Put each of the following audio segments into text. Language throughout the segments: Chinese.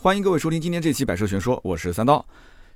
欢迎各位收听今天这期《百车全说》，我是三刀。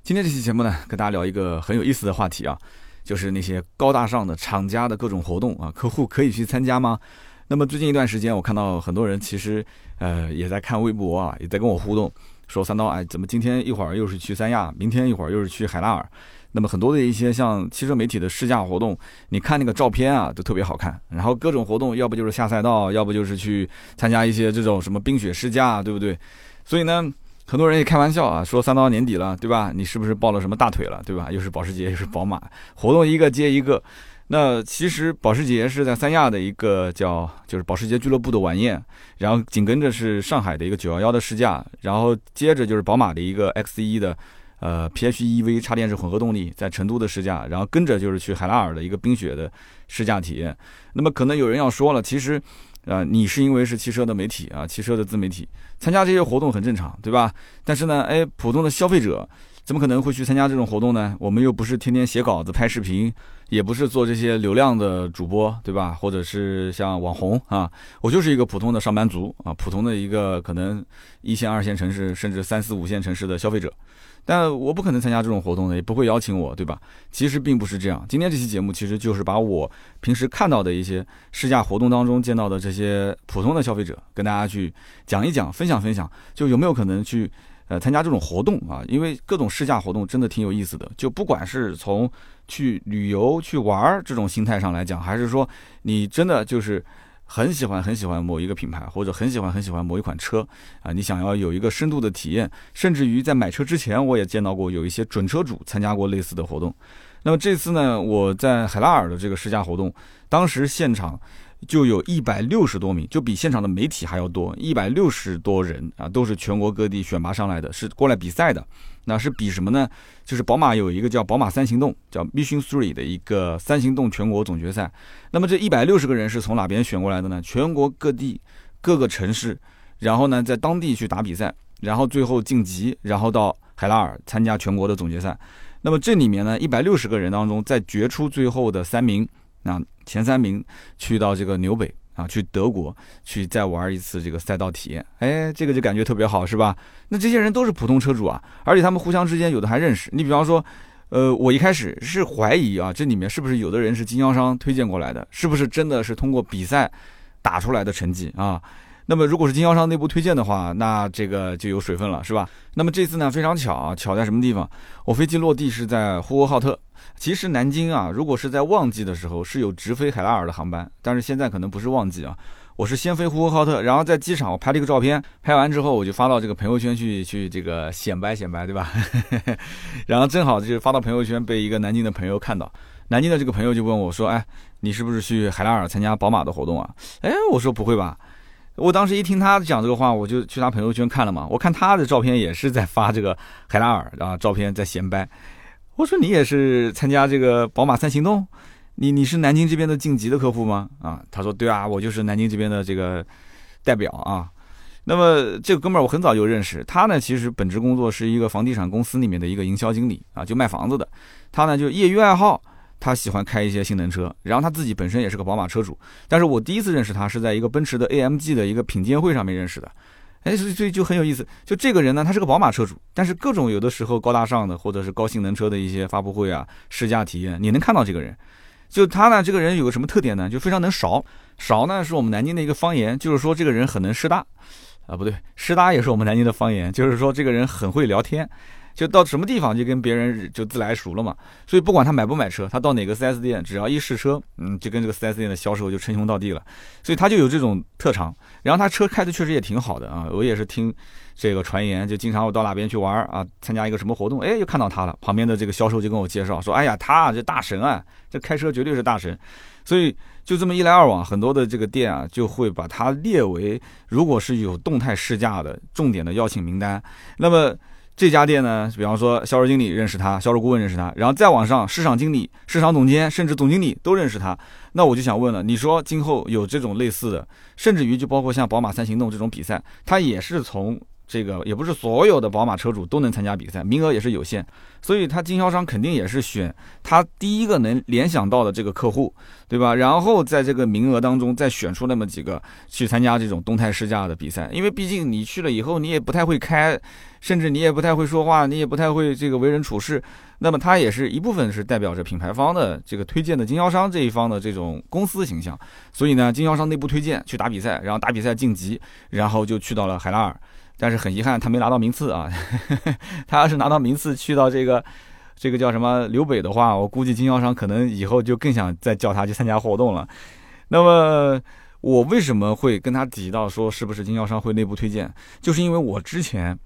今天这期节目呢，跟大家聊一个很有意思的话题啊，就是那些高大上的厂家的各种活动啊，客户可以去参加吗？那么最近一段时间，我看到很多人其实呃也在看微博啊，也在跟我互动，说三刀哎，怎么今天一会儿又是去三亚，明天一会儿又是去海拉尔？那么很多的一些像汽车媒体的试驾活动，你看那个照片啊，都特别好看。然后各种活动，要不就是下赛道，要不就是去参加一些这种什么冰雪试驾，对不对？所以呢，很多人也开玩笑啊，说三到年底了，对吧？你是不是抱了什么大腿了，对吧？又是保时捷，又是宝马，活动一个接一个。那其实保时捷是在三亚的一个叫就是保时捷俱乐部的晚宴，然后紧跟着是上海的一个九幺幺的试驾，然后接着就是宝马的一个 X 一的。呃，PHEV 插电式混合动力在成都的试驾，然后跟着就是去海拉尔的一个冰雪的试驾体验。那么可能有人要说了，其实，呃，你是因为是汽车的媒体啊，汽车的自媒体，参加这些活动很正常，对吧？但是呢，哎，普通的消费者怎么可能会去参加这种活动呢？我们又不是天天写稿子、拍视频，也不是做这些流量的主播，对吧？或者是像网红啊，我就是一个普通的上班族啊，普通的一个可能一线、二线城市，甚至三四五线城市的消费者。但我不可能参加这种活动的，也不会邀请我，对吧？其实并不是这样。今天这期节目其实就是把我平时看到的一些试驾活动当中见到的这些普通的消费者，跟大家去讲一讲，分享分享，就有没有可能去呃参加这种活动啊？因为各种试驾活动真的挺有意思的。就不管是从去旅游去玩儿这种心态上来讲，还是说你真的就是。很喜欢很喜欢某一个品牌，或者很喜欢很喜欢某一款车啊，你想要有一个深度的体验，甚至于在买车之前，我也见到过有一些准车主参加过类似的活动。那么这次呢，我在海拉尔的这个试驾活动，当时现场。就有一百六十多名，就比现场的媒体还要多，一百六十多人啊，都是全国各地选拔上来的，是过来比赛的。那是比什么呢？就是宝马有一个叫宝马三行动，叫 Mission Three 的一个三行动全国总决赛。那么这一百六十个人是从哪边选过来的呢？全国各地各个城市，然后呢在当地去打比赛，然后最后晋级，然后到海拉尔参加全国的总决赛。那么这里面呢，一百六十个人当中，在决出最后的三名。那前三名去到这个纽北啊，去德国去再玩一次这个赛道体验，哎，这个就感觉特别好，是吧？那这些人都是普通车主啊，而且他们互相之间有的还认识。你比方说，呃，我一开始是怀疑啊，这里面是不是有的人是经销商推荐过来的，是不是真的是通过比赛打出来的成绩啊？那么如果是经销商内部推荐的话，那这个就有水分了，是吧？那么这次呢，非常巧啊，巧在什么地方？我飞机落地是在呼和浩特。其实南京啊，如果是在旺季的时候是有直飞海拉尔的航班，但是现在可能不是旺季啊。我是先飞呼和浩特，然后在机场我拍了一个照片，拍完之后我就发到这个朋友圈去去这个显摆显摆，对吧？然后正好就是发到朋友圈被一个南京的朋友看到，南京的这个朋友就问我说：“哎，你是不是去海拉尔参加宝马的活动啊？”哎，我说不会吧。我当时一听他讲这个话，我就去他朋友圈看了嘛。我看他的照片也是在发这个海拉尔啊，照片在显摆。我说你也是参加这个宝马三行动，你你是南京这边的晋级的客户吗？啊，他说对啊，我就是南京这边的这个代表啊。那么这个哥们儿我很早就认识，他呢其实本职工作是一个房地产公司里面的一个营销经理啊，就卖房子的。他呢就业余爱好，他喜欢开一些性能车，然后他自己本身也是个宝马车主。但是我第一次认识他是在一个奔驰的 AMG 的一个品鉴会上面认识的。哎，所以就很有意思。就这个人呢，他是个宝马车主，但是各种有的时候高大上的或者是高性能车的一些发布会啊、试驾体验，你能看到这个人。就他呢，这个人有个什么特点呢？就非常能勺。勺呢是我们南京的一个方言，就是说这个人很能师大。啊，不对，师大也是我们南京的方言，就是说这个人很会聊天。就到什么地方就跟别人就自来熟了嘛，所以不管他买不买车，他到哪个 4S 店，只要一试车，嗯，就跟这个 4S 店的销售就称兄道弟了，所以他就有这种特长。然后他车开的确实也挺好的啊，我也是听这个传言，就经常我到哪边去玩啊，参加一个什么活动，哎，又看到他了，旁边的这个销售就跟我介绍说，哎呀，他这大神啊，这开车绝对是大神。所以就这么一来二往，很多的这个店啊，就会把他列为如果是有动态试驾的重点的邀请名单，那么。这家店呢，比方说销售经理认识他，销售顾问认识他，然后再往上，市场经理、市场总监，甚至总经理都认识他。那我就想问了，你说今后有这种类似的，甚至于就包括像宝马三行动这种比赛，它也是从这个也不是所有的宝马车主都能参加比赛，名额也是有限，所以他经销商肯定也是选他第一个能联想到的这个客户，对吧？然后在这个名额当中再选出那么几个去参加这种动态试驾的比赛，因为毕竟你去了以后你也不太会开，甚至你也不太会说话，你也不太会这个为人处事，那么他也是一部分是代表着品牌方的这个推荐的经销商这一方的这种公司形象，所以呢，经销商内部推荐去打比赛，然后打比赛晋级，然后就去到了海拉尔。但是很遗憾，他没拿到名次啊。他要是拿到名次，去到这个这个叫什么刘北的话，我估计经销商可能以后就更想再叫他去参加活动了。那么我为什么会跟他提到说是不是经销商会内部推荐？就是因为我之前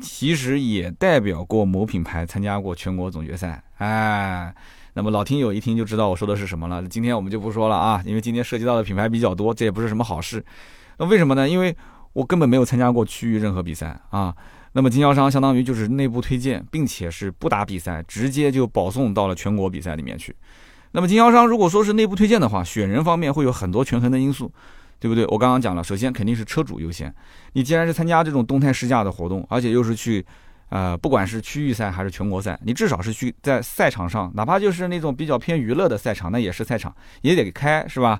其实也代表过某品牌参加过全国总决赛。哎，那么老听友一听就知道我说的是什么了。今天我们就不说了啊，因为今天涉及到的品牌比较多，这也不是什么好事。那为什么呢？因为我根本没有参加过区域任何比赛啊，那么经销商相当于就是内部推荐，并且是不打比赛，直接就保送到了全国比赛里面去。那么经销商如果说是内部推荐的话，选人方面会有很多权衡的因素，对不对？我刚刚讲了，首先肯定是车主优先。你既然是参加这种动态试驾的活动，而且又是去，呃，不管是区域赛还是全国赛，你至少是去在赛场上，哪怕就是那种比较偏娱乐的赛场，那也是赛场，也得开，是吧？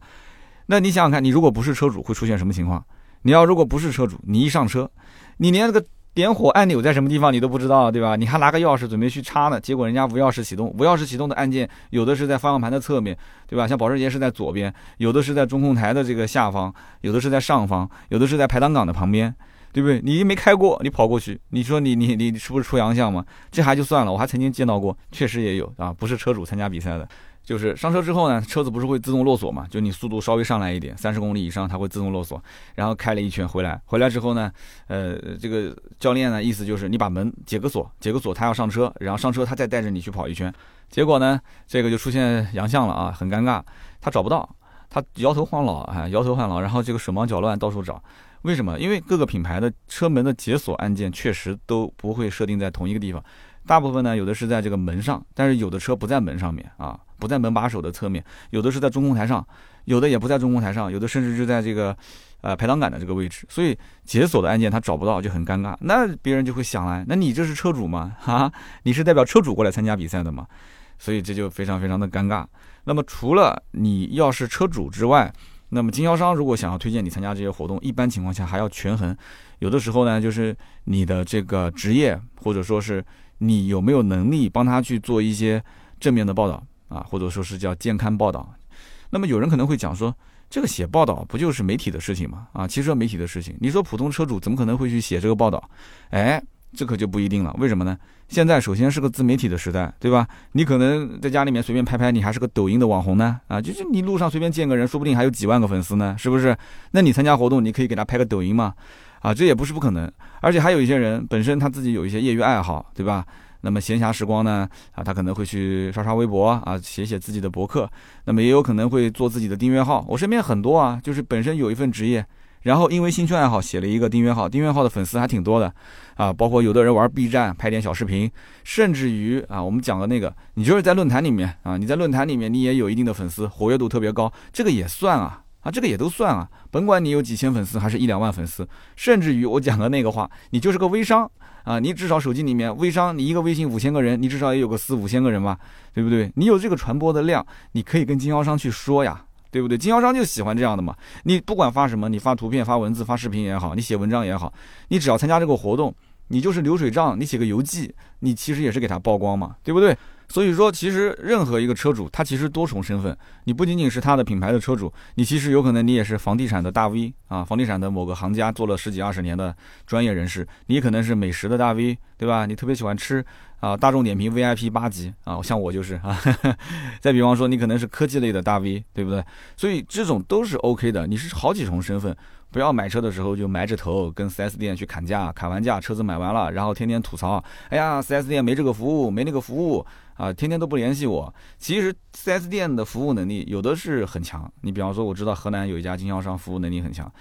那你想想看，你如果不是车主，会出现什么情况？你要如果不是车主，你一上车，你连这个点火按钮在什么地方你都不知道，对吧？你还拿个钥匙准备去插呢，结果人家无钥匙启动，无钥匙启动的按键有的是在方向盘的侧面，对吧？像保时捷是在左边，有的是在中控台的这个下方，有的是在上方，有的是在排挡杆的旁边，对不对？你没开过，你跑过去，你说你你你是不是出洋相嘛？这还就算了，我还曾经见到过，确实也有啊，不是车主参加比赛的。就是上车之后呢，车子不是会自动落锁嘛？就你速度稍微上来一点，三十公里以上，它会自动落锁。然后开了一圈回来，回来之后呢，呃，这个教练呢，意思就是你把门解个锁，解个锁，他要上车，然后上车他再带着你去跑一圈。结果呢，这个就出现洋相了啊，很尴尬，他找不到，他摇头晃脑啊，摇头晃脑，然后这个手忙脚乱到处找。为什么？因为各个品牌的车门的解锁按键确实都不会设定在同一个地方。大部分呢，有的是在这个门上，但是有的车不在门上面啊，不在门把手的侧面，有的是在中控台上，有的也不在中控台上，有的甚至就在这个呃排挡杆的这个位置，所以解锁的按键他找不到就很尴尬。那别人就会想来，那你这是车主吗？哈，你是代表车主过来参加比赛的吗？所以这就非常非常的尴尬。那么除了你要是车主之外，那么经销商如果想要推荐你参加这些活动，一般情况下还要权衡，有的时候呢就是你的这个职业或者说是。你有没有能力帮他去做一些正面的报道啊，或者说是叫健康报道？那么有人可能会讲说，这个写报道不就是媒体的事情吗？啊，其实媒体的事情，你说普通车主怎么可能会去写这个报道？哎，这可就不一定了。为什么呢？现在首先是个自媒体的时代，对吧？你可能在家里面随便拍拍，你还是个抖音的网红呢。啊，就是你路上随便见个人，说不定还有几万个粉丝呢，是不是？那你参加活动，你可以给他拍个抖音吗？啊，这也不是不可能，而且还有一些人本身他自己有一些业余爱好，对吧？那么闲暇时光呢，啊，他可能会去刷刷微博啊，写写自己的博客，那么也有可能会做自己的订阅号。我身边很多啊，就是本身有一份职业，然后因为兴趣爱好写了一个订阅号，订阅号的粉丝还挺多的，啊，包括有的人玩 B 站拍点小视频，甚至于啊，我们讲的那个，你就是在论坛里面啊，你在论坛里面你也有一定的粉丝，活跃度特别高，这个也算啊。啊，这个也都算啊，甭管你有几千粉丝还是一两万粉丝，甚至于我讲的那个话，你就是个微商啊，你至少手机里面微商，你一个微信五千个人，你至少也有个四五千个人吧，对不对？你有这个传播的量，你可以跟经销商去说呀，对不对？经销商就喜欢这样的嘛。你不管发什么，你发图片、发文字、发视频也好，你写文章也好，你只要参加这个活动，你就是流水账，你写个游记，你其实也是给他曝光嘛，对不对？所以说，其实任何一个车主，他其实多重身份。你不仅仅是他的品牌的车主，你其实有可能你也是房地产的大 V 啊，房地产的某个行家，做了十几二十年的专业人士。你可能是美食的大 V，对吧？你特别喜欢吃啊，大众点评 VIP 八级啊，像我就是啊。再比方说，你可能是科技类的大 V，对不对？所以这种都是 OK 的。你是好几重身份。不要买车的时候就埋着头跟 4S 店去砍价，砍完价车子买完了，然后天天吐槽，哎呀，4S 店没这个服务，没那个服务啊，天天都不联系我。其实 4S 店的服务能力有的是很强，你比方说我知道河南有一家经销商服务能力很强，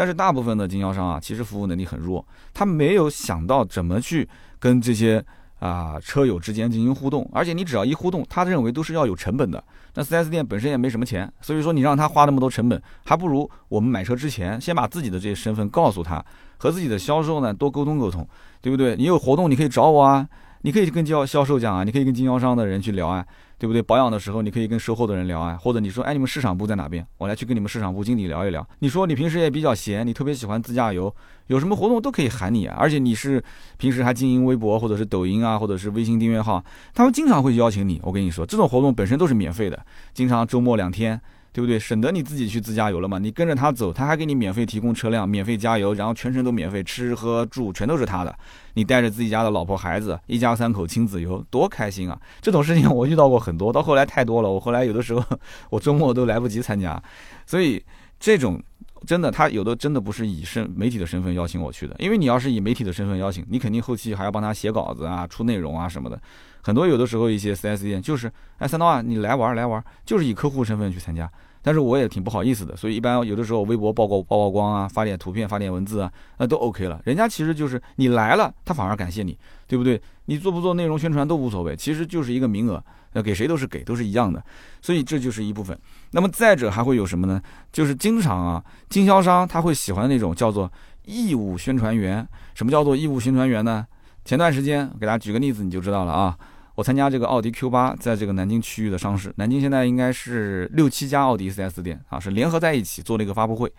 但是大部分的经销商啊，其实服务能力很弱，他没有想到怎么去跟这些啊车友之间进行互动，而且你只要一互动，他认为都是要有成本的。那 4S 店本身也没什么钱，所以说你让他花那么多成本，还不如我们买车之前先把自己的这些身份告诉他，和自己的销售呢多沟通沟通，对不对？你有活动你可以找我啊。你可以跟销销售讲啊，你可以跟经销商的人去聊啊，对不对？保养的时候你可以跟售后的人聊啊，或者你说，哎，你们市场部在哪边？我来去跟你们市场部经理聊一聊。你说你平时也比较闲，你特别喜欢自驾游，有什么活动都可以喊你啊。而且你是平时还经营微博或者是抖音啊，或者是微信订阅号，他们经常会邀请你。我跟你说，这种活动本身都是免费的，经常周末两天。对不对？省得你自己去自驾游了嘛，你跟着他走，他还给你免费提供车辆，免费加油，然后全程都免费，吃喝住全都是他的。你带着自己家的老婆孩子，一家三口亲子游，多开心啊！这种事情我遇到过很多，到后来太多了，我后来有的时候 我周末都来不及参加。所以这种真的，他有的真的不是以身媒体的身份邀请我去的，因为你要是以媒体的身份邀请，你肯定后期还要帮他写稿子啊、出内容啊什么的。很多有的时候一些 4S 店就是，哎，三刀啊，你来玩来玩，就是以客户身份去参加。但是我也挺不好意思的，所以一般有的时候微博曝光曝曝光啊，发点图片发点文字啊，那都 OK 了。人家其实就是你来了，他反而感谢你，对不对？你做不做内容宣传都无所谓，其实就是一个名额，那给谁都是给，都是一样的。所以这就是一部分。那么再者还会有什么呢？就是经常啊，经销商他会喜欢那种叫做义务宣传员。什么叫做义务宣传员呢？前段时间给大家举个例子，你就知道了啊。我参加这个奥迪 Q 八在这个南京区域的上市，南京现在应该是六七家奥迪 4S 店啊，是联合在一起做了一个发布会。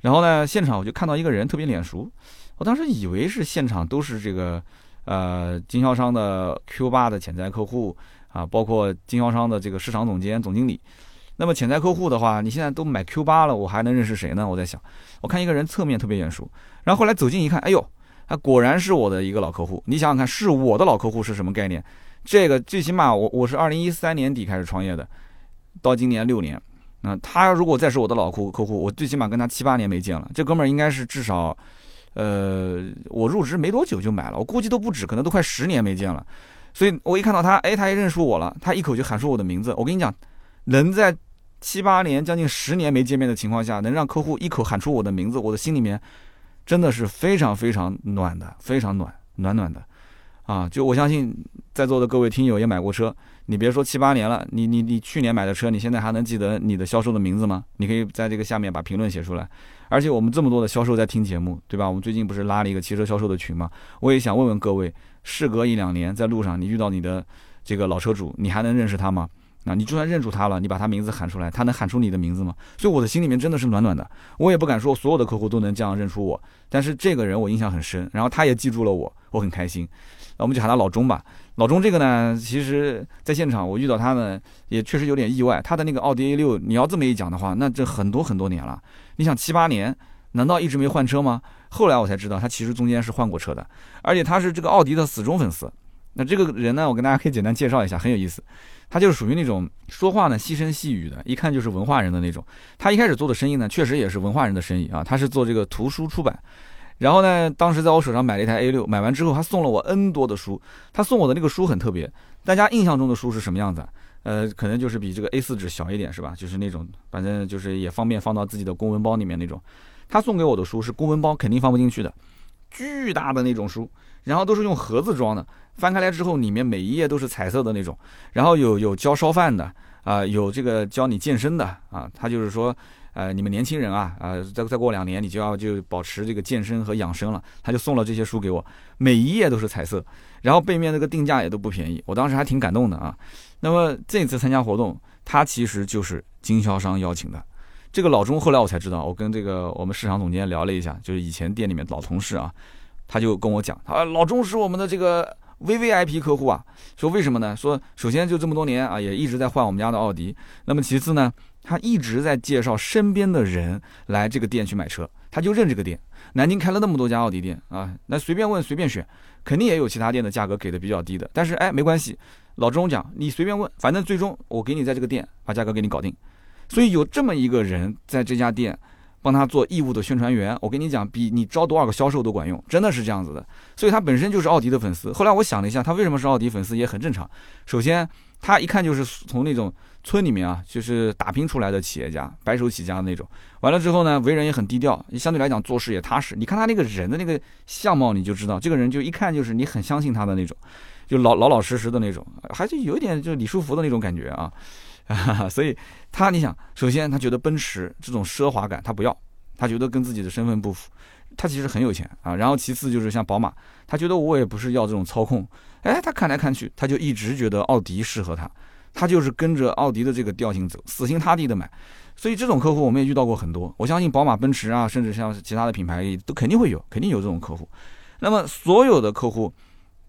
然后呢，现场我就看到一个人特别脸熟，我当时以为是现场都是这个呃经销商的 Q 八的潜在客户啊，包括经销商的这个市场总监、总经理。那么潜在客户的话，你现在都买 Q 八了，我还能认识谁呢？我在想，我看一个人侧面特别眼熟，然后后来走近一看，哎呦，他果然是我的一个老客户。你想想看，是我的老客户是什么概念？这个最起码我我是二零一三年底开始创业的，到今年六年，那他如果再是我的老客客户，我最起码跟他七八年没见了。这哥们儿应该是至少，呃，我入职没多久就买了，我估计都不止，可能都快十年没见了。所以我一看到他，哎，他也认出我了，他一口就喊出我的名字。我跟你讲，能在七八年将近十年没见面的情况下，能让客户一口喊出我的名字，我的心里面真的是非常非常暖的，非常暖暖暖的。啊，就我相信在座的各位听友也买过车，你别说七八年了，你你你去年买的车，你现在还能记得你的销售的名字吗？你可以在这个下面把评论写出来。而且我们这么多的销售在听节目，对吧？我们最近不是拉了一个汽车销售的群吗？我也想问问各位，事隔一两年，在路上你遇到你的这个老车主，你还能认识他吗？那你就算认出他了，你把他名字喊出来，他能喊出你的名字吗？所以我的心里面真的是暖暖的。我也不敢说所有的客户都能这样认出我，但是这个人我印象很深，然后他也记住了我，我很开心。那我们就喊他老钟吧。老钟这个呢，其实在现场我遇到他呢，也确实有点意外。他的那个奥迪 A 六，你要这么一讲的话，那这很多很多年了。你想七八年，难道一直没换车吗？后来我才知道，他其实中间是换过车的，而且他是这个奥迪的死忠粉丝。那这个人呢，我跟大家可以简单介绍一下，很有意思。他就是属于那种说话呢细声细语的，一看就是文化人的那种。他一开始做的生意呢，确实也是文化人的生意啊。他是做这个图书出版，然后呢，当时在我手上买了一台 A 六，买完之后他送了我 N 多的书。他送我的那个书很特别，大家印象中的书是什么样子？呃，可能就是比这个 A 四纸小一点，是吧？就是那种，反正就是也方便放到自己的公文包里面那种。他送给我的书是公文包肯定放不进去的，巨大的那种书，然后都是用盒子装的。翻开来之后，里面每一页都是彩色的那种，然后有有教烧饭的啊，有这个教你健身的啊，他就是说，呃，你们年轻人啊，啊，再再过两年你就要就保持这个健身和养生了，他就送了这些书给我，每一页都是彩色，然后背面那个定价也都不便宜，我当时还挺感动的啊。那么这次参加活动，他其实就是经销商邀请的，这个老钟后来我才知道，我跟这个我们市场总监聊了一下，就是以前店里面老同事啊，他就跟我讲，啊，老钟是我们的这个。V V I P 客户啊，说为什么呢？说首先就这么多年啊，也一直在换我们家的奥迪。那么其次呢，他一直在介绍身边的人来这个店去买车，他就认这个店。南京开了那么多家奥迪店啊，那随便问随便选，肯定也有其他店的价格给的比较低的。但是哎，没关系，老钟讲你随便问，反正最终我给你在这个店把价格给你搞定。所以有这么一个人在这家店。帮他做义务的宣传员，我跟你讲，比你招多少个销售都管用，真的是这样子的。所以他本身就是奥迪的粉丝。后来我想了一下，他为什么是奥迪粉丝也很正常。首先，他一看就是从那种村里面啊，就是打拼出来的企业家，白手起家的那种。完了之后呢，为人也很低调，相对来讲做事也踏实。你看他那个人的那个相貌，你就知道这个人就一看就是你很相信他的那种，就老老老实实的那种，还是有一点就李书福的那种感觉啊。所以他，你想，首先他觉得奔驰这种奢华感他不要，他觉得跟自己的身份不符。他其实很有钱啊，然后其次就是像宝马，他觉得我也不是要这种操控，哎，他看来看去，他就一直觉得奥迪适合他，他就是跟着奥迪的这个调性走，死心塌地的买。所以这种客户我们也遇到过很多，我相信宝马、奔驰啊，甚至像其他的品牌都肯定会有，肯定有这种客户。那么所有的客户，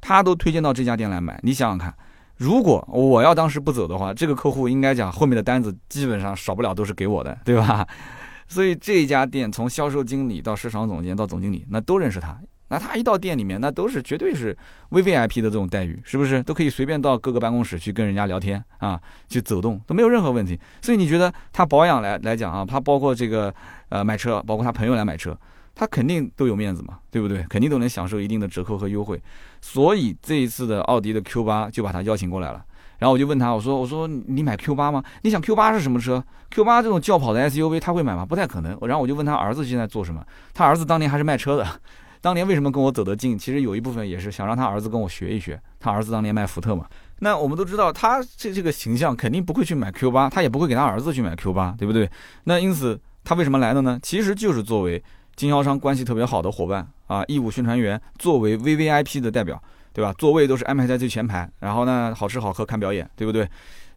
他都推荐到这家店来买，你想想看，如果我要当时不走的话，这个客户应该讲后面的单子基本上少不了都是给我的，对吧？所以这家店从销售经理到市场总监到总经理，那都认识他。那他一到店里面，那都是绝对是 V V I P 的这种待遇，是不是？都可以随便到各个办公室去跟人家聊天啊，去走动都没有任何问题。所以你觉得他保养来来讲啊，他包括这个呃买车，包括他朋友来买车，他肯定都有面子嘛，对不对？肯定都能享受一定的折扣和优惠。所以这一次的奥迪的 Q 八就把他邀请过来了。然后我就问他，我说我说你买 Q 八吗？你想 Q 八是什么车？Q 八这种轿跑的 SUV 他会买吗？不太可能。然后我就问他儿子现在做什么？他儿子当年还是卖车的，当年为什么跟我走得近？其实有一部分也是想让他儿子跟我学一学。他儿子当年卖福特嘛。那我们都知道他这这个形象肯定不会去买 Q 八，他也不会给他儿子去买 Q 八，对不对？那因此他为什么来的呢？其实就是作为经销商关系特别好的伙伴啊，义务宣传员，作为 VVIP 的代表。对吧？座位都是安排在最前排，然后呢，好吃好喝看表演，对不对？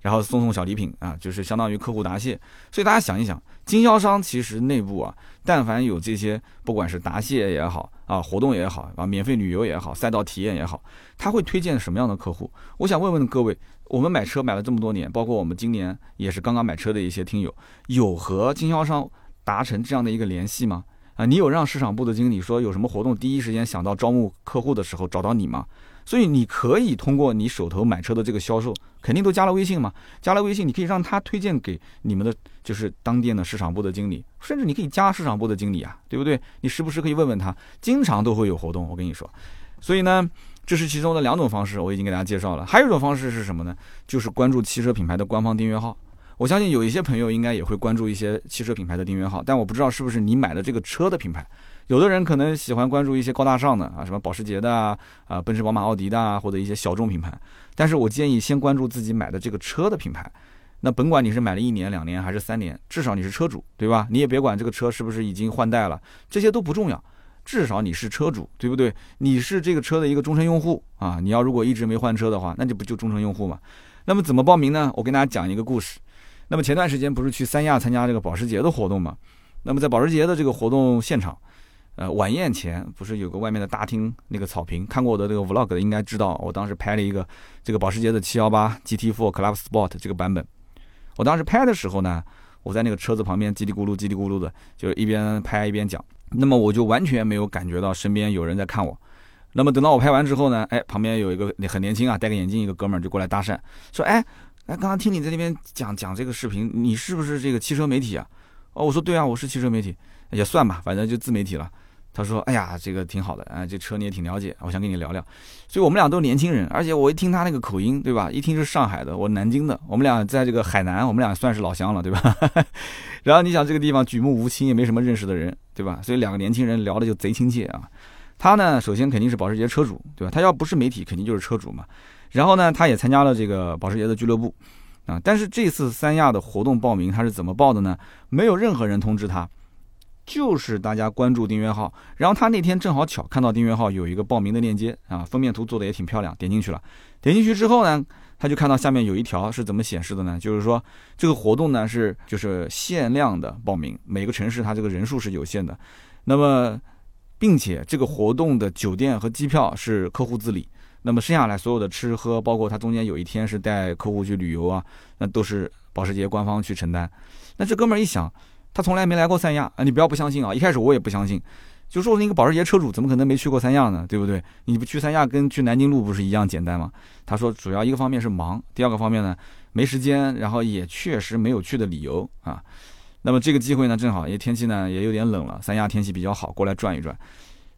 然后送送小礼品啊，就是相当于客户答谢。所以大家想一想，经销商其实内部啊，但凡有这些，不管是答谢也好啊，活动也好啊，免费旅游也好，赛道体验也好，他会推荐什么样的客户？我想问问各位，我们买车买了这么多年，包括我们今年也是刚刚买车的一些听友，有和经销商达成这样的一个联系吗？啊，你有让市场部的经理说有什么活动，第一时间想到招募客户的时候找到你吗？所以你可以通过你手头买车的这个销售，肯定都加了微信嘛？加了微信，你可以让他推荐给你们的，就是当店的市场部的经理，甚至你可以加市场部的经理啊，对不对？你时不时可以问问他，经常都会有活动，我跟你说。所以呢，这是其中的两种方式，我已经给大家介绍了。还有一种方式是什么呢？就是关注汽车品牌的官方订阅号。我相信有一些朋友应该也会关注一些汽车品牌的订阅号，但我不知道是不是你买的这个车的品牌。有的人可能喜欢关注一些高大上的啊，什么保时捷的啊，啊奔驰、宝马、奥迪的啊，或者一些小众品牌。但是我建议先关注自己买的这个车的品牌。那甭管你是买了一年、两年还是三年，至少你是车主，对吧？你也别管这个车是不是已经换代了，这些都不重要。至少你是车主，对不对？你是这个车的一个终身用户啊。你要如果一直没换车的话，那就不就终身用户嘛？那么怎么报名呢？我跟大家讲一个故事。那么前段时间不是去三亚参加这个保时捷的活动嘛？那么在保时捷的这个活动现场，呃，晚宴前不是有个外面的大厅那个草坪？看过我的这个 vlog 的应该知道，我当时拍了一个这个保时捷的718 GT4 Club Sport 这个版本。我当时拍的时候呢，我在那个车子旁边叽里咕噜叽里咕噜的，就一边拍一边讲。那么我就完全没有感觉到身边有人在看我。那么等到我拍完之后呢，哎，旁边有一个很年轻啊，戴个眼镜一个哥们儿就过来搭讪，说，哎。哎，刚刚听你在那边讲讲这个视频，你是不是这个汽车媒体啊？哦，我说对啊，我是汽车媒体，也算吧，反正就自媒体了。他说，哎呀，这个挺好的，啊，这车你也挺了解，我想跟你聊聊。所以我们俩都是年轻人，而且我一听他那个口音，对吧？一听是上海的，我南京的，我们俩在这个海南，我们俩算是老乡了，对吧？然后你想这个地方举目无亲，也没什么认识的人，对吧？所以两个年轻人聊的就贼亲切啊。他呢，首先肯定是保时捷车主，对吧？他要不是媒体，肯定就是车主嘛。然后呢，他也参加了这个保时捷的俱乐部，啊，但是这次三亚的活动报名他是怎么报的呢？没有任何人通知他，就是大家关注订阅号，然后他那天正好巧看到订阅号有一个报名的链接啊，封面图做的也挺漂亮，点进去了，点进去之后呢，他就看到下面有一条是怎么显示的呢？就是说这个活动呢是就是限量的报名，每个城市它这个人数是有限的，那么并且这个活动的酒店和机票是客户自理。那么剩下来所有的吃喝，包括他中间有一天是带客户去旅游啊，那都是保时捷官方去承担。那这哥们儿一想，他从来没来过三亚啊，你不要不相信啊，一开始我也不相信，就说那个保时捷车主怎么可能没去过三亚呢？对不对？你不去三亚跟去南京路不是一样简单吗？他说主要一个方面是忙，第二个方面呢没时间，然后也确实没有去的理由啊。那么这个机会呢正好，因为天气呢也有点冷了，三亚天气比较好，过来转一转。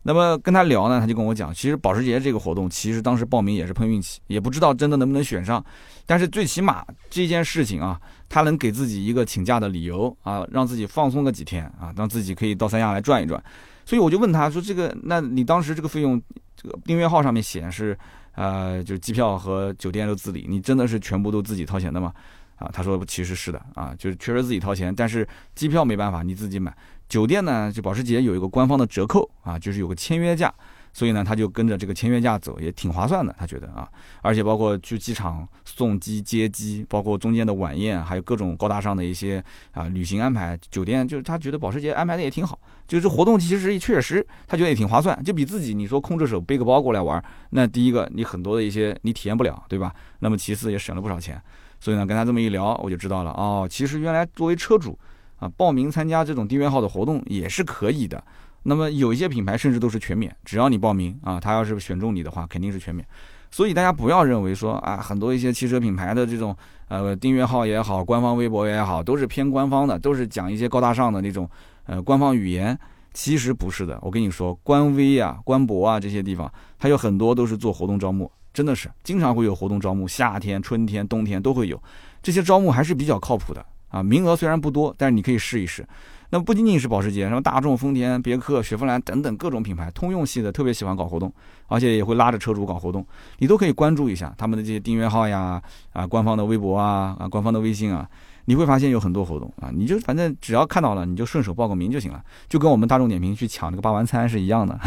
那么跟他聊呢，他就跟我讲，其实保时捷这个活动，其实当时报名也是碰运气，也不知道真的能不能选上。但是最起码这件事情啊，他能给自己一个请假的理由啊，让自己放松个几天啊，让自己可以到三亚来转一转。所以我就问他说：“这个，那你当时这个费用，这个订阅号上面显示，呃，就是机票和酒店都自理，你真的是全部都自己掏钱的吗？”啊，他说其实是的啊，就是确实自己掏钱，但是机票没办法，你自己买。酒店呢，就保时捷有一个官方的折扣啊，就是有个签约价，所以呢，他就跟着这个签约价走，也挺划算的，他觉得啊，而且包括去机场送机接机，包括中间的晚宴，还有各种高大上的一些啊旅行安排，酒店就是他觉得保时捷安排的也挺好，就是活动其实确实他觉得也挺划算，就比自己你说空着手背个包过来玩，那第一个你很多的一些你体验不了，对吧？那么其次也省了不少钱，所以呢，跟他这么一聊，我就知道了哦，其实原来作为车主。啊，报名参加这种订阅号的活动也是可以的。那么有一些品牌甚至都是全免，只要你报名啊，他要是选中你的话，肯定是全免。所以大家不要认为说啊，很多一些汽车品牌的这种呃订阅号也好，官方微博也好，都是偏官方的，都是讲一些高大上的那种呃官方语言。其实不是的，我跟你说，官微啊、官博啊这些地方，它有很多都是做活动招募，真的是经常会有活动招募，夏天、春天、冬天都会有，这些招募还是比较靠谱的。啊，名额虽然不多，但是你可以试一试。那么不仅仅是保时捷，什么大众、丰田、别克、雪佛兰等等各种品牌，通用系的特别喜欢搞活动，而且也会拉着车主搞活动，你都可以关注一下他们的这些订阅号呀，啊，官方的微博啊，啊，官方的微信啊，你会发现有很多活动啊，你就反正只要看到了，你就顺手报个名就行了，就跟我们大众点评去抢那个八完餐是一样的。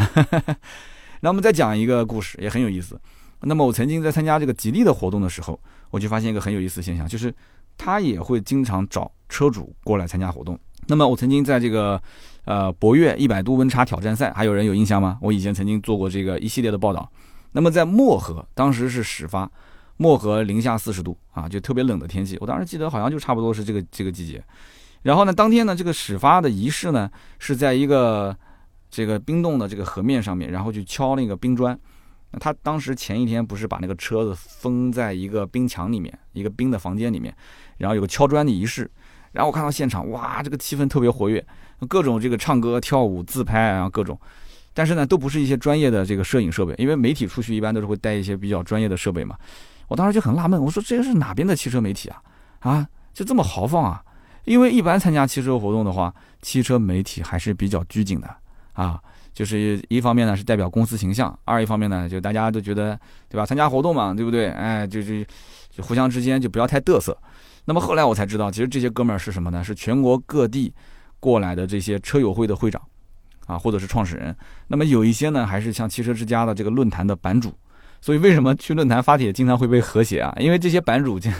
那我们再讲一个故事，也很有意思。那么我曾经在参加这个吉利的活动的时候，我就发现一个很有意思的现象，就是。他也会经常找车主过来参加活动。那么我曾经在这个，呃，博越一百度温差挑战赛，还有人有印象吗？我以前曾经做过这个一系列的报道。那么在漠河，当时是始发，漠河零下四十度啊，就特别冷的天气。我当时记得好像就差不多是这个这个季节。然后呢，当天呢，这个始发的仪式呢，是在一个这个冰冻的这个河面上面，然后去敲那个冰砖。他当时前一天不是把那个车子封在一个冰墙里面，一个冰的房间里面，然后有个敲砖的仪式，然后我看到现场，哇，这个气氛特别活跃，各种这个唱歌、跳舞、自拍啊，各种，但是呢，都不是一些专业的这个摄影设备，因为媒体出去一般都是会带一些比较专业的设备嘛。我当时就很纳闷，我说这个是哪边的汽车媒体啊？啊，就这么豪放啊？因为一般参加汽车活动的话，汽车媒体还是比较拘谨的啊。就是一方面呢是代表公司形象，二一方面呢就大家都觉得，对吧？参加活动嘛，对不对？哎，就就就互相之间就不要太嘚瑟。那么后来我才知道，其实这些哥们儿是什么呢？是全国各地过来的这些车友会的会长啊，或者是创始人。那么有一些呢还是像汽车之家的这个论坛的版主。所以为什么去论坛发帖经常会被和谐啊？因为这些版主就，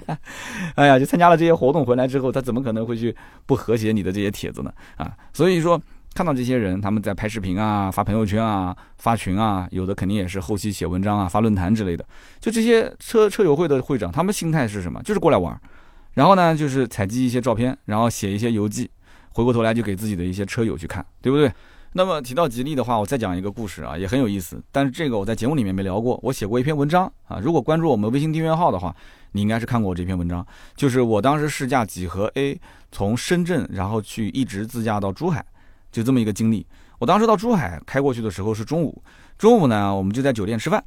哎呀，就参加了这些活动回来之后，他怎么可能会去不和谐你的这些帖子呢？啊，所以说。看到这些人，他们在拍视频啊、发朋友圈啊、发群啊，有的肯定也是后期写文章啊、发论坛之类的。就这些车车友会的会长，他们心态是什么？就是过来玩，然后呢，就是采集一些照片，然后写一些游记，回过头来就给自己的一些车友去看，对不对？那么提到吉利的话，我再讲一个故事啊，也很有意思。但是这个我在节目里面没聊过，我写过一篇文章啊。如果关注我们微信订阅号的话，你应该是看过我这篇文章，就是我当时试驾几何 A 从深圳，然后去一直自驾到珠海。就这么一个经历，我当时到珠海开过去的时候是中午，中午呢我们就在酒店吃饭，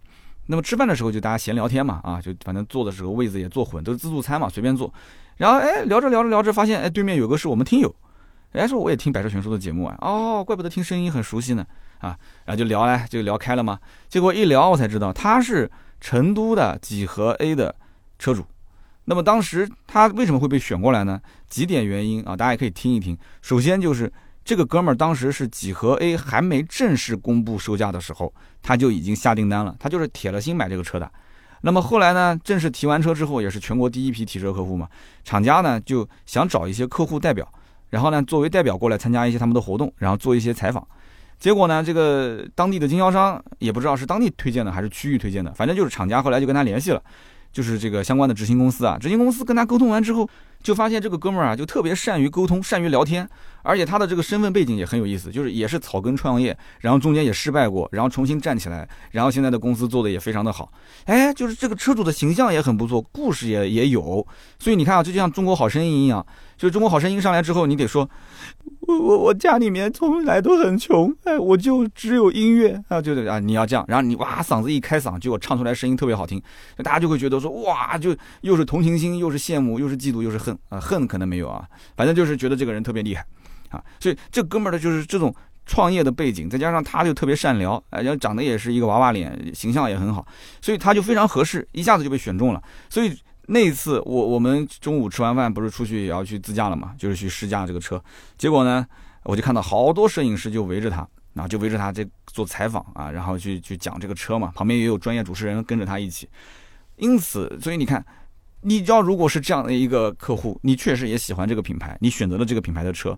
那么吃饭的时候就大家闲聊天嘛，啊，就反正坐的时候位子也坐混，都是自助餐嘛，随便坐，然后哎聊着聊着聊着发现哎对面有个是我们听友，哎说我也听百车全说的节目啊，哦怪不得听声音很熟悉呢，啊，然后就聊哎就聊开了嘛，结果一聊我才知道他是成都的几何 A 的车主，那么当时他为什么会被选过来呢？几点原因啊，大家也可以听一听，首先就是。这个哥们儿当时是几何 A 还没正式公布售价的时候，他就已经下订单了，他就是铁了心买这个车的。那么后来呢，正式提完车之后，也是全国第一批提车客户嘛，厂家呢就想找一些客户代表，然后呢作为代表过来参加一些他们的活动，然后做一些采访。结果呢，这个当地的经销商也不知道是当地推荐的还是区域推荐的，反正就是厂家后来就跟他联系了，就是这个相关的执行公司啊，执行公司跟他沟通完之后。就发现这个哥们儿啊，就特别善于沟通，善于聊天，而且他的这个身份背景也很有意思，就是也是草根创业，然后中间也失败过，然后重新站起来，然后现在的公司做的也非常的好，哎，就是这个车主的形象也很不错，故事也也有，所以你看啊，就像中国好声音一样，就是中国好声音上来之后，你得说，我我我家里面从来都很穷，哎，我就只有音乐啊，就是啊，你要这样，然后你哇嗓子一开嗓，结果唱出来声音特别好听，大家就会觉得说哇，就又是同情心，又是羡慕，又是嫉妒，又是恨啊，恨可能没有啊，反正就是觉得这个人特别厉害啊，所以这哥们儿的就是这种。创业的背景，再加上他就特别善良，哎，然后长得也是一个娃娃脸，形象也很好，所以他就非常合适，一下子就被选中了。所以那一次，我我们中午吃完饭不是出去也要去自驾了嘛，就是去试驾这个车。结果呢，我就看到好多摄影师就围着他，啊，就围着他这做采访啊，然后去去讲这个车嘛，旁边也有专业主持人跟着他一起。因此，所以你看，你要如果是这样的一个客户，你确实也喜欢这个品牌，你选择了这个品牌的车。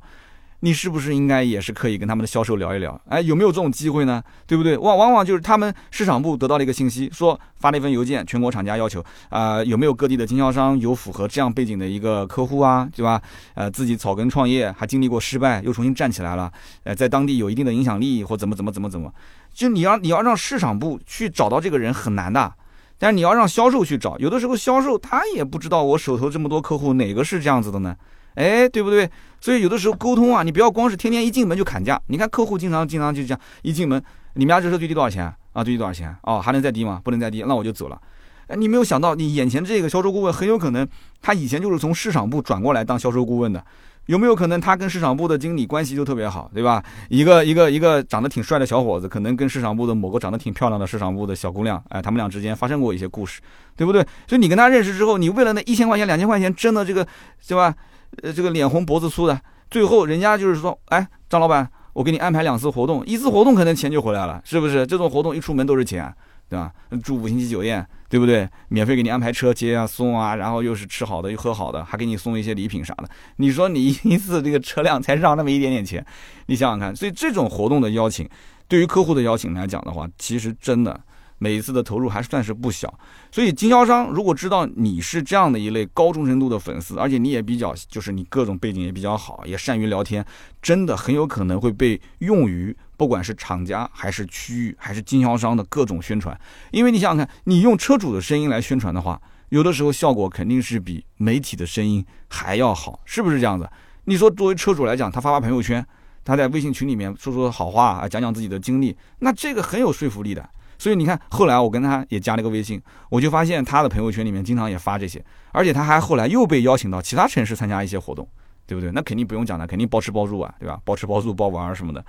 你是不是应该也是可以跟他们的销售聊一聊？哎，有没有这种机会呢？对不对？往往往就是他们市场部得到了一个信息，说发了一份邮件，全国厂家要求啊，有没有各地的经销商有符合这样背景的一个客户啊，对吧？呃，自己草根创业，还经历过失败，又重新站起来了，呃，在当地有一定的影响力或怎么怎么怎么怎么，就你要你要让市场部去找到这个人很难的，但是你要让销售去找，有的时候销售他也不知道我手头这么多客户哪个是这样子的呢？哎，对不对？所以有的时候沟通啊，你不要光是天天一进门就砍价。你看客户经常经常就这样，一进门，你们家这车最低多少钱啊？最低多少钱？哦，还能再低吗？不能再低，那我就走了。哎，你没有想到，你眼前这个销售顾问很有可能，他以前就是从市场部转过来当销售顾问的。有没有可能他跟市场部的经理关系就特别好，对吧？一个一个一个长得挺帅的小伙子，可能跟市场部的某个长得挺漂亮的市场部的小姑娘，哎，他们俩之间发生过一些故事，对不对？所以你跟他认识之后，你为了那一千块钱、两千块钱争的这个，对吧？呃，这个脸红脖子粗的，最后人家就是说，哎，张老板，我给你安排两次活动，一次活动可能钱就回来了，是不是？这种活动一出门都是钱，对吧？住五星级酒店，对不对？免费给你安排车接啊送啊，然后又是吃好的又喝好的，还给你送一些礼品啥的。你说你一次这个车辆才让那么一点点钱，你想想看。所以这种活动的邀请，对于客户的邀请来讲的话，其实真的。每一次的投入还算是不小，所以经销商如果知道你是这样的一类高忠诚度的粉丝，而且你也比较，就是你各种背景也比较好，也善于聊天，真的很有可能会被用于不管是厂家还是区域还是经销商的各种宣传。因为你想想看，你用车主的声音来宣传的话，有的时候效果肯定是比媒体的声音还要好，是不是这样子？你说作为车主来讲，他发发朋友圈，他在微信群里面说说好话啊，讲讲自己的经历，那这个很有说服力的。所以你看，后来我跟他也加了个微信，我就发现他的朋友圈里面经常也发这些，而且他还后来又被邀请到其他城市参加一些活动，对不对？那肯定不用讲了，肯定包吃包住啊，对吧？包吃包住包玩什么的。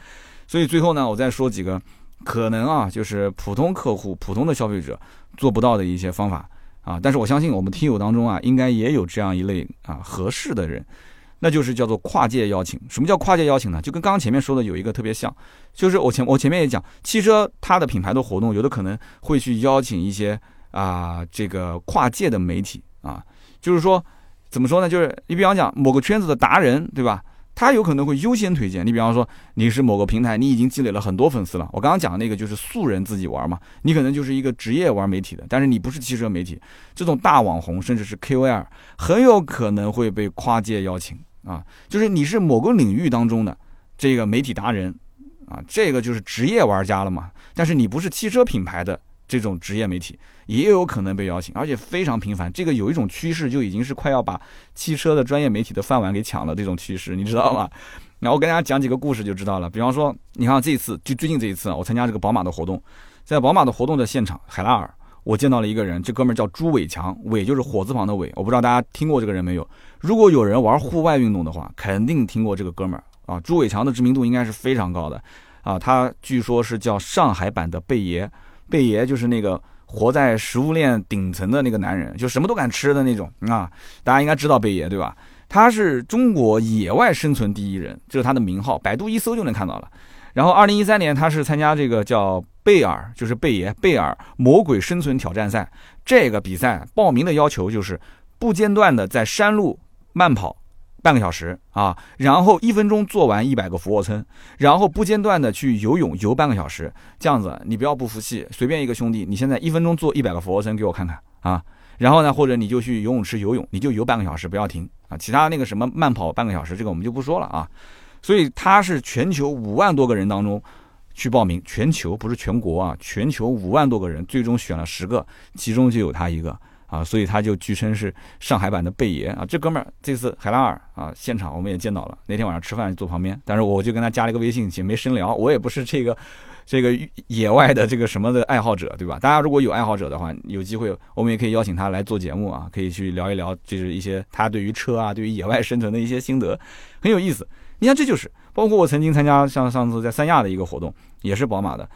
所以最后呢，我再说几个可能啊，就是普通客户、普通的消费者做不到的一些方法啊。但是我相信我们听友当中啊，应该也有这样一类啊合适的人。那就是叫做跨界邀请。什么叫跨界邀请呢？就跟刚刚前面说的有一个特别像，就是我前我前面也讲，汽车它的品牌的活动，有的可能会去邀请一些啊这个跨界的媒体啊，就是说怎么说呢？就是你比方讲某个圈子的达人，对吧？他有可能会优先推荐。你比方说你是某个平台，你已经积累了很多粉丝了。我刚刚讲那个就是素人自己玩嘛，你可能就是一个职业玩媒体的，但是你不是汽车媒体，这种大网红甚至是 KOL，很有可能会被跨界邀请。啊，就是你是某个领域当中的这个媒体达人，啊，这个就是职业玩家了嘛。但是你不是汽车品牌的这种职业媒体，也有可能被邀请，而且非常频繁。这个有一种趋势，就已经是快要把汽车的专业媒体的饭碗给抢了这种趋势，你知道吗？那我跟大家讲几个故事就知道了。比方说，你看这一次，就最近这一次，我参加这个宝马的活动，在宝马的活动的现场，海拉尔。我见到了一个人，这哥们儿叫朱伟强，伟就是火字旁的伟，我不知道大家听过这个人没有。如果有人玩户外运动的话，肯定听过这个哥们儿啊。朱伟强的知名度应该是非常高的啊。他据说是叫上海版的贝爷，贝爷就是那个活在食物链顶层的那个男人，就什么都敢吃的那种啊。大家应该知道贝爷对吧？他是中国野外生存第一人，这是他的名号，百度一搜就能看到了。然后，二零一三年他是参加这个叫贝尔，就是贝爷贝尔魔鬼生存挑战赛。这个比赛报名的要求就是不间断的在山路慢跑半个小时啊，然后一分钟做完一百个俯卧撑，然后不间断的去游泳游半个小时。这样子，你不要不服气，随便一个兄弟，你现在一分钟做一百个俯卧撑给我看看啊。然后呢，或者你就去游泳池游泳，你就游半个小时不要停啊。其他那个什么慢跑半个小时，这个我们就不说了啊。所以他是全球五万多个人当中去报名，全球不是全国啊，全球五万多个人最终选了十个，其中就有他一个啊，所以他就据称是上海版的贝爷啊。这哥们儿这次海拉尔啊，现场我们也见到了，那天晚上吃饭坐旁边，但是我就跟他加了一个微信，也没深聊，我也不是这个。这个野外的这个什么的爱好者，对吧？大家如果有爱好者的话，有机会我们也可以邀请他来做节目啊，可以去聊一聊，就是一些他对于车啊，对于野外生存的一些心得，很有意思。你看，这就是包括我曾经参加像上次在三亚的一个活动，也是宝马的，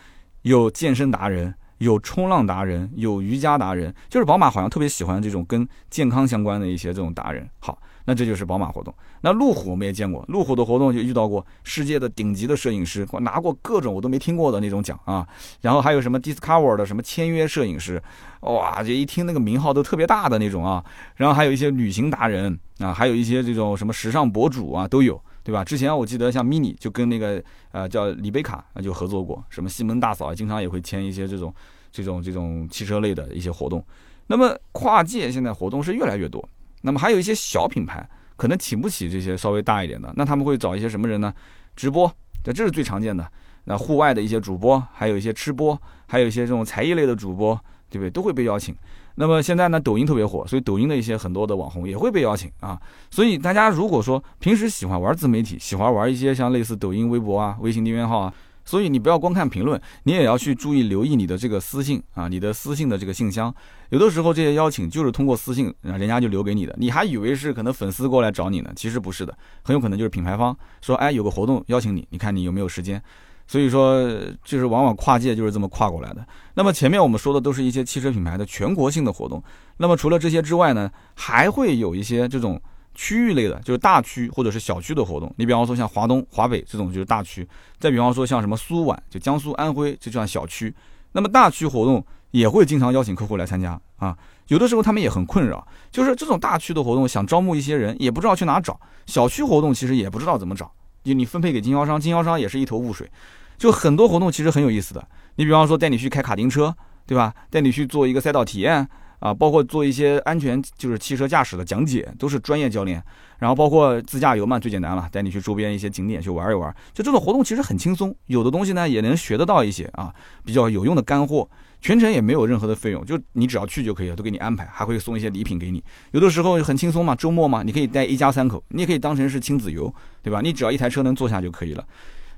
有健身达人，有冲浪达人，有瑜伽达人，就是宝马好像特别喜欢这种跟健康相关的一些这种达人。好。那这就是宝马活动。那路虎我们也见过，路虎的活动就遇到过世界的顶级的摄影师，拿过各种我都没听过的那种奖啊。然后还有什么 Discover 的什么签约摄影师，哇，这一听那个名号都特别大的那种啊。然后还有一些旅行达人啊，还有一些这种什么时尚博主啊都有，对吧？之前我记得像 Mini 就跟那个呃叫李贝卡啊就合作过，什么西门大嫂经常也会签一些这种这种这种汽车类的一些活动。那么跨界现在活动是越来越多。那么还有一些小品牌可能请不起这些稍微大一点的，那他们会找一些什么人呢？直播，这这是最常见的。那户外的一些主播，还有一些吃播，还有一些这种才艺类的主播，对不对？都会被邀请。那么现在呢，抖音特别火，所以抖音的一些很多的网红也会被邀请啊。所以大家如果说平时喜欢玩自媒体，喜欢玩一些像类似抖音、微博啊、微信订阅号啊。所以你不要光看评论，你也要去注意留意你的这个私信啊，你的私信的这个信箱。有的时候这些邀请就是通过私信，人家就留给你的，你还以为是可能粉丝过来找你呢，其实不是的，很有可能就是品牌方说，哎，有个活动邀请你，你看你有没有时间。所以说，就是往往跨界就是这么跨过来的。那么前面我们说的都是一些汽车品牌的全国性的活动，那么除了这些之外呢，还会有一些这种。区域类的，就是大区或者是小区的活动。你比方说像华东、华北这种就是大区，再比方说像什么苏皖，就江苏、安徽，这就算小区。那么大区活动也会经常邀请客户来参加啊。有的时候他们也很困扰，就是这种大区的活动想招募一些人，也不知道去哪找；小区活动其实也不知道怎么找，就你分配给经销商，经销商也是一头雾水。就很多活动其实很有意思的，你比方说带你去开卡丁车，对吧？带你去做一个赛道体验。啊，包括做一些安全，就是汽车驾驶的讲解，都是专业教练。然后包括自驾游嘛，最简单了，带你去周边一些景点去玩一玩。就这种活动其实很轻松，有的东西呢也能学得到一些啊，比较有用的干货。全程也没有任何的费用，就你只要去就可以了，都给你安排，还会送一些礼品给你。有的时候很轻松嘛，周末嘛，你可以带一家三口，你也可以当成是亲子游，对吧？你只要一台车能坐下就可以了。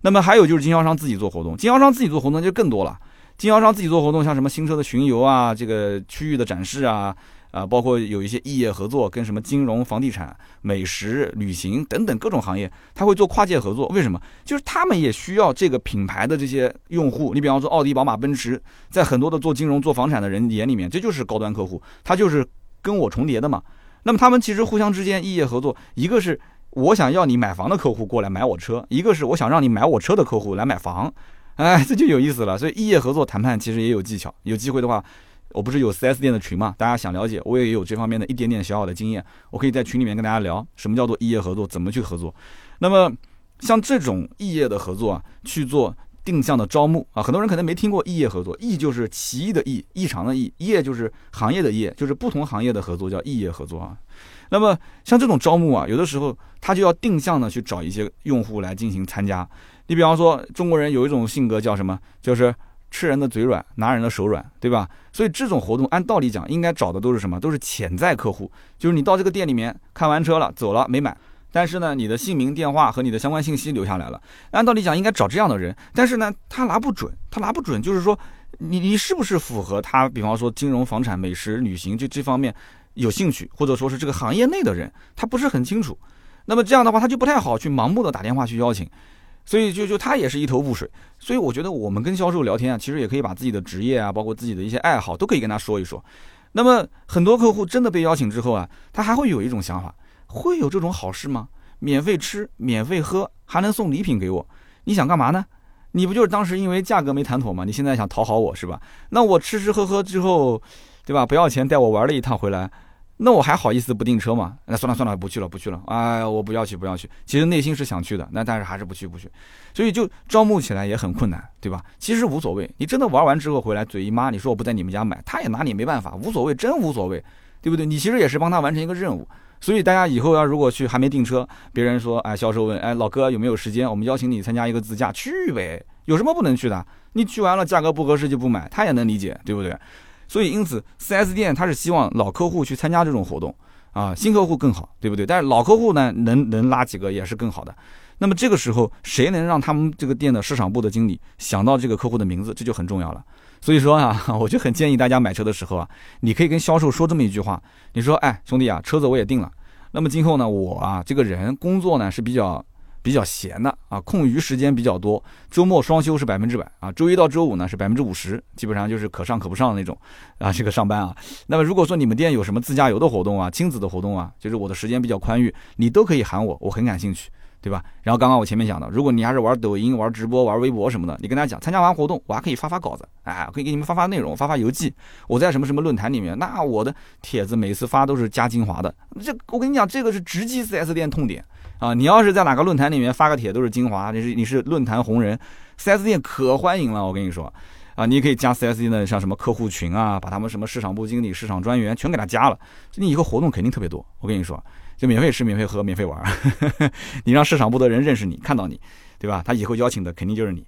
那么还有就是经销商自己做活动，经销商自己做活动就更多了。经销商自己做活动，像什么新车的巡游啊，这个区域的展示啊，啊，包括有一些异业合作，跟什么金融、房地产、美食、旅行等等各种行业，他会做跨界合作。为什么？就是他们也需要这个品牌的这些用户。你比方说奥迪、宝马、奔驰，在很多的做金融、做房产的人眼里面，这就是高端客户，他就是跟我重叠的嘛。那么他们其实互相之间异业合作，一个是我想要你买房的客户过来买我车，一个是我想让你买我车的客户来买房。哎，这就有意思了。所以异业合作谈判其实也有技巧。有机会的话，我不是有 4S 店的群嘛？大家想了解，我也有这方面的一点点小小的经验。我可以在群里面跟大家聊什么叫做异业合作，怎么去合作。那么像这种异业的合作啊，去做定向的招募啊，很多人可能没听过异业合作。异就是奇异的异，异常的异；业就是行业的业，就是不同行业的合作叫异业合作啊。那么像这种招募啊，有的时候他就要定向的去找一些用户来进行参加。你比方说，中国人有一种性格叫什么？就是吃人的嘴软，拿人的手软，对吧？所以这种活动按道理讲，应该找的都是什么？都是潜在客户。就是你到这个店里面看完车了，走了没买，但是呢，你的姓名、电话和你的相关信息留下来了。按道理讲，应该找这样的人，但是呢，他拿不准，他拿不准，就是说，你你是不是符合他？比方说金融、房产、美食、旅行，就这方面有兴趣，或者说是这个行业内的人，他不是很清楚。那么这样的话，他就不太好去盲目的打电话去邀请。所以就就他也是一头雾水，所以我觉得我们跟销售聊天啊，其实也可以把自己的职业啊，包括自己的一些爱好，都可以跟他说一说。那么很多客户真的被邀请之后啊，他还会有一种想法，会有这种好事吗？免费吃，免费喝，还能送礼品给我，你想干嘛呢？你不就是当时因为价格没谈妥吗？你现在想讨好我是吧？那我吃吃喝喝之后，对吧？不要钱带我玩了一趟回来。那我还好意思不订车吗？那算了算了，不去了不去了。哎，我不要去不要去。其实内心是想去的，那但是还是不去不去。所以就招募起来也很困难，对吧？其实无所谓，你真的玩完之后回来嘴一抹，你说我不在你们家买，他也拿你没办法，无所谓，真无所谓，对不对？你其实也是帮他完成一个任务。所以大家以后要如果去还没订车，别人说哎，销售问哎，老哥有没有时间？我们邀请你参加一个自驾，去呗，有什么不能去的？你去完了价格不合适就不买，他也能理解，对不对？所以因此，4S 店它是希望老客户去参加这种活动啊，新客户更好，对不对？但是老客户呢，能能拉几个也是更好的。那么这个时候，谁能让他们这个店的市场部的经理想到这个客户的名字，这就很重要了。所以说啊，我就很建议大家买车的时候啊，你可以跟销售说这么一句话：你说，哎，兄弟啊，车子我也定了。那么今后呢，我啊这个人工作呢是比较比较闲的啊，空余时间比较多，周末双休是百分之百啊，周一到周五呢是百分之五十，基本上就是可上可不上的那种 啊，这个上班啊。那么如果说你们店有什么自驾游的活动啊，亲子的活动啊，就是我的时间比较宽裕，你都可以喊我，我很感兴趣。对吧？然后刚刚我前面讲的，如果你还是玩抖音、玩直播、玩微博什么的，你跟大家讲，参加完活动，我还可以发发稿子，哎，可以给你们发发内容、发发游记。我在什么什么论坛里面，那我的帖子每次发都是加精华的。这我跟你讲，这个是直击 4S 店痛点啊！你要是在哪个论坛里面发个帖都是精华，你是你是论坛红人，4S 店可欢迎了。我跟你说啊，你也可以加 4S 店的像什么客户群啊，把他们什么市场部经理、市场专员全给他加了，你以后活动肯定特别多。我跟你说。就免费吃、免费喝、免费玩，你让市场部的人认识你、看到你，对吧？他以后邀请的肯定就是你。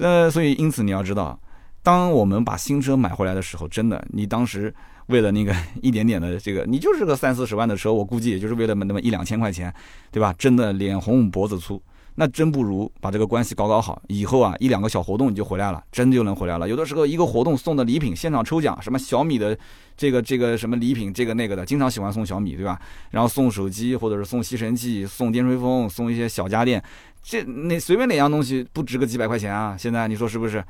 呃，所以因此你要知道，当我们把新车买回来的时候，真的，你当时为了那个 一点点的这个，你就是个三四十万的车，我估计也就是为了那么一两千块钱，对吧？真的脸红脖子粗。那真不如把这个关系搞搞好，以后啊一两个小活动你就回来了，真就能回来了。有的时候一个活动送的礼品，现场抽奖，什么小米的这个这个什么礼品，这个那个的，经常喜欢送小米，对吧？然后送手机，或者是送吸尘器，送电吹风，送一些小家电，这那随便哪样东西不值个几百块钱啊？现在你说是不是？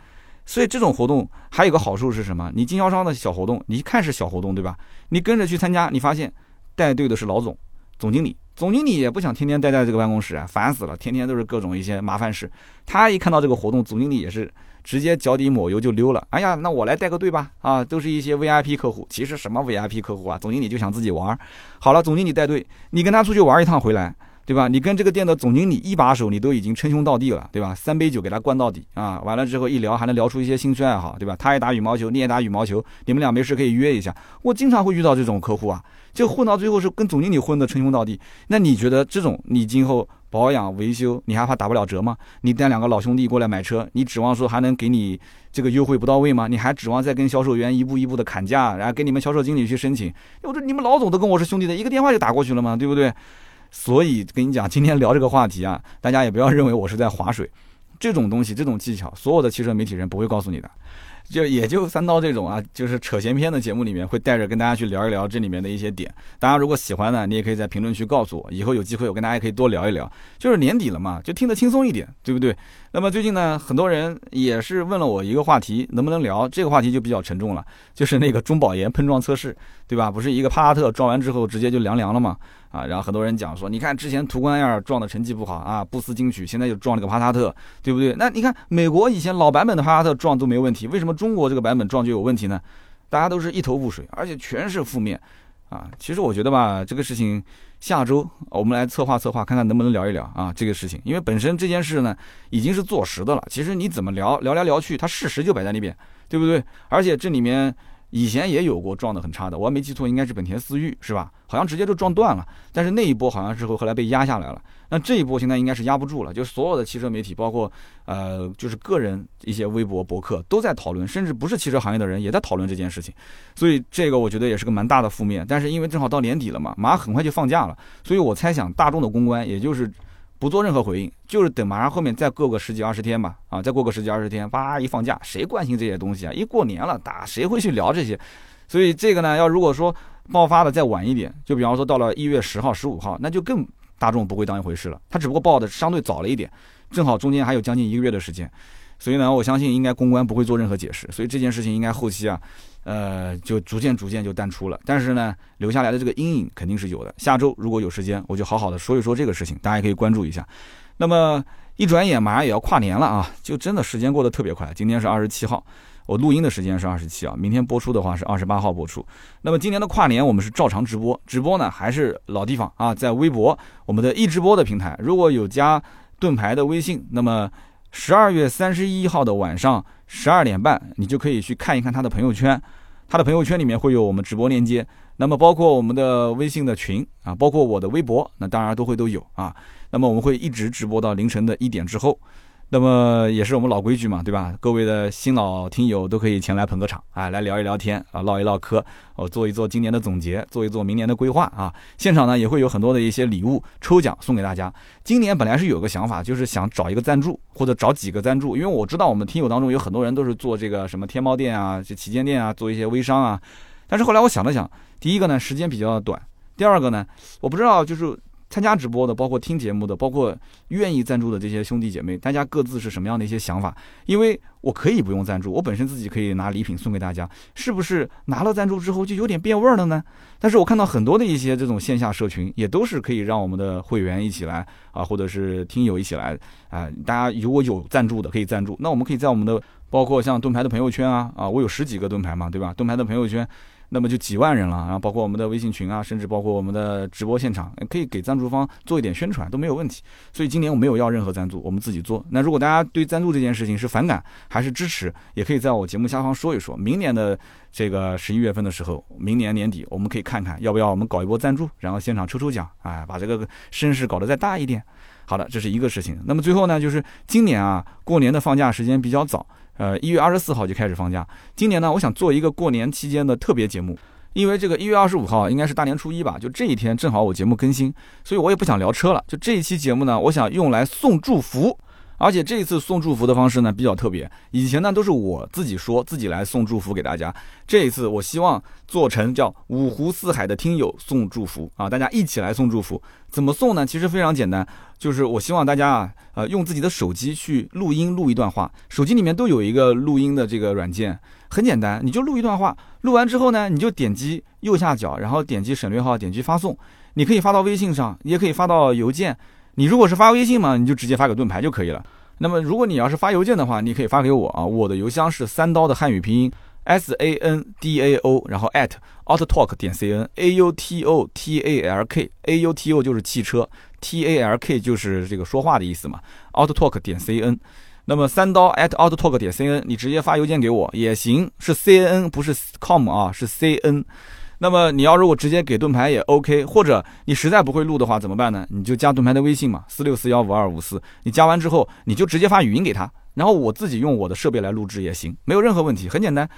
所以这种活动还有个好处是什么？你经销商的小活动，你一看是小活动，对吧？你跟着去参加，你发现带队的是老总。总经理，总经理也不想天天待在这个办公室啊，烦死了，天天都是各种一些麻烦事。他一看到这个活动，总经理也是直接脚底抹油就溜了。哎呀，那我来带个队吧，啊，都是一些 VIP 客户。其实什么 VIP 客户啊，总经理就想自己玩。好了，总经理带队，你跟他出去玩一趟回来。对吧？你跟这个店的总经理一把手，你都已经称兄道弟了，对吧？三杯酒给他灌到底啊！完了之后一聊，还能聊出一些兴趣爱好，对吧？他也打羽毛球，你也打羽毛球，你们俩没事可以约一下。我经常会遇到这种客户啊，就混到最后是跟总经理混的称兄道弟。那你觉得这种你今后保养维修，你还怕打不了折吗？你带两个老兄弟过来买车，你指望说还能给你这个优惠不到位吗？你还指望再跟销售员一步一步的砍价，然后跟你们销售经理去申请？我说你们老总都跟我是兄弟的，一个电话就打过去了嘛，对不对？所以跟你讲，今天聊这个话题啊，大家也不要认为我是在划水，这种东西，这种技巧，所有的汽车媒体人不会告诉你的。就也就三刀这种啊，就是扯闲篇的节目里面会带着跟大家去聊一聊这里面的一些点。大家如果喜欢呢，你也可以在评论区告诉我，以后有机会我跟大家也可以多聊一聊。就是年底了嘛，就听得轻松一点，对不对？那么最近呢，很多人也是问了我一个话题，能不能聊？这个话题就比较沉重了，就是那个中保研碰撞测试，对吧？不是一个帕萨特撞完之后直接就凉凉了吗？啊，然后很多人讲说，你看之前途观 L 撞的成绩不好啊，不思进取，现在又撞了个帕萨特，对不对？那你看美国以前老版本的帕萨特撞都没问题，为什么中国这个版本撞就有问题呢？大家都是一头雾水，而且全是负面，啊，其实我觉得吧，这个事情下周我们来策划策划，看看能不能聊一聊啊这个事情，因为本身这件事呢已经是坐实的了，其实你怎么聊聊来聊去，它事实就摆在那边，对不对？而且这里面。以前也有过撞得很差的，我没记错，应该是本田思域，是吧？好像直接就撞断了。但是那一波好像是后后来被压下来了。那这一波现在应该是压不住了，就所有的汽车媒体，包括呃，就是个人一些微博博客都在讨论，甚至不是汽车行业的人也在讨论这件事情。所以这个我觉得也是个蛮大的负面。但是因为正好到年底了嘛，马上很快就放假了，所以我猜想大众的公关也就是。不做任何回应，就是等马上后面再过个十几二十天吧，啊，再过个十几二十天，叭一放假，谁关心这些东西啊？一过年了，打谁会去聊这些？所以这个呢，要如果说爆发的再晚一点，就比方说到了一月十号、十五号，那就更大众不会当一回事了。他只不过报的相对早了一点，正好中间还有将近一个月的时间，所以呢，我相信应该公关不会做任何解释，所以这件事情应该后期啊。呃，就逐渐逐渐就淡出了，但是呢，留下来的这个阴影肯定是有的。下周如果有时间，我就好好的说一说这个事情，大家也可以关注一下。那么一转眼马上也要跨年了啊，就真的时间过得特别快。今天是二十七号，我录音的时间是二十七啊，明天播出的话是二十八号播出。那么今年的跨年我们是照常直播，直播呢还是老地方啊，在微博我们的易直播的平台，如果有加盾牌的微信，那么十二月三十一号的晚上。十二点半，你就可以去看一看他的朋友圈，他的朋友圈里面会有我们直播链接，那么包括我们的微信的群啊，包括我的微博，那当然都会都有啊。那么我们会一直直播到凌晨的一点之后。那么也是我们老规矩嘛，对吧？各位的新老听友都可以前来捧个场，哎，来聊一聊天啊，唠一唠嗑，哦，做一做今年的总结，做一做明年的规划啊。现场呢也会有很多的一些礼物抽奖送给大家。今年本来是有个想法，就是想找一个赞助或者找几个赞助，因为我知道我们听友当中有很多人都是做这个什么天猫店啊、这旗舰店啊，做一些微商啊。但是后来我想了想，第一个呢时间比较短，第二个呢我不知道就是。参加直播的，包括听节目的，包括愿意赞助的这些兄弟姐妹，大家各自是什么样的一些想法？因为我可以不用赞助，我本身自己可以拿礼品送给大家，是不是拿了赞助之后就有点变味儿了呢？但是我看到很多的一些这种线下社群，也都是可以让我们的会员一起来啊，或者是听友一起来啊，大家如果有赞助的可以赞助，那我们可以在我们的包括像盾牌的朋友圈啊啊，我有十几个盾牌嘛，对吧？盾牌的朋友圈。那么就几万人了，然后包括我们的微信群啊，甚至包括我们的直播现场，可以给赞助方做一点宣传都没有问题。所以今年我没有要任何赞助，我们自己做。那如果大家对赞助这件事情是反感还是支持，也可以在我节目下方说一说。明年的这个十一月份的时候，明年年底我们可以看看要不要我们搞一波赞助，然后现场抽抽奖，哎，把这个声势搞得再大一点。好的，这是一个事情。那么最后呢，就是今年啊，过年的放假时间比较早。呃，一月二十四号就开始放假。今年呢，我想做一个过年期间的特别节目，因为这个一月二十五号应该是大年初一吧，就这一天正好我节目更新，所以我也不想聊车了。就这一期节目呢，我想用来送祝福。而且这一次送祝福的方式呢比较特别，以前呢都是我自己说自己来送祝福给大家，这一次我希望做成叫五湖四海的听友送祝福啊，大家一起来送祝福。怎么送呢？其实非常简单，就是我希望大家啊，呃，用自己的手机去录音录一段话，手机里面都有一个录音的这个软件，很简单，你就录一段话，录完之后呢，你就点击右下角，然后点击省略号，点击发送，你可以发到微信上，也可以发到邮件。你如果是发微信嘛，你就直接发给盾牌就可以了。那么如果你要是发邮件的话，你可以发给我啊，我的邮箱是三刀的汉语拼音 s a n d a o，然后 at autotalk 点 c n a u t o t a l k a u t o 就是汽车，t a l k 就是这个说话的意思嘛，Out Talk 点 c n。那么三刀 at Out Talk 点 c n，你直接发邮件给我也行，是 c n 不是 com 啊，是 c n。那么你要如果直接给盾牌也 OK，或者你实在不会录的话怎么办呢？你就加盾牌的微信嘛，四六四幺五二五四。你加完之后，你就直接发语音给他，然后我自己用我的设备来录制也行，没有任何问题，很简单。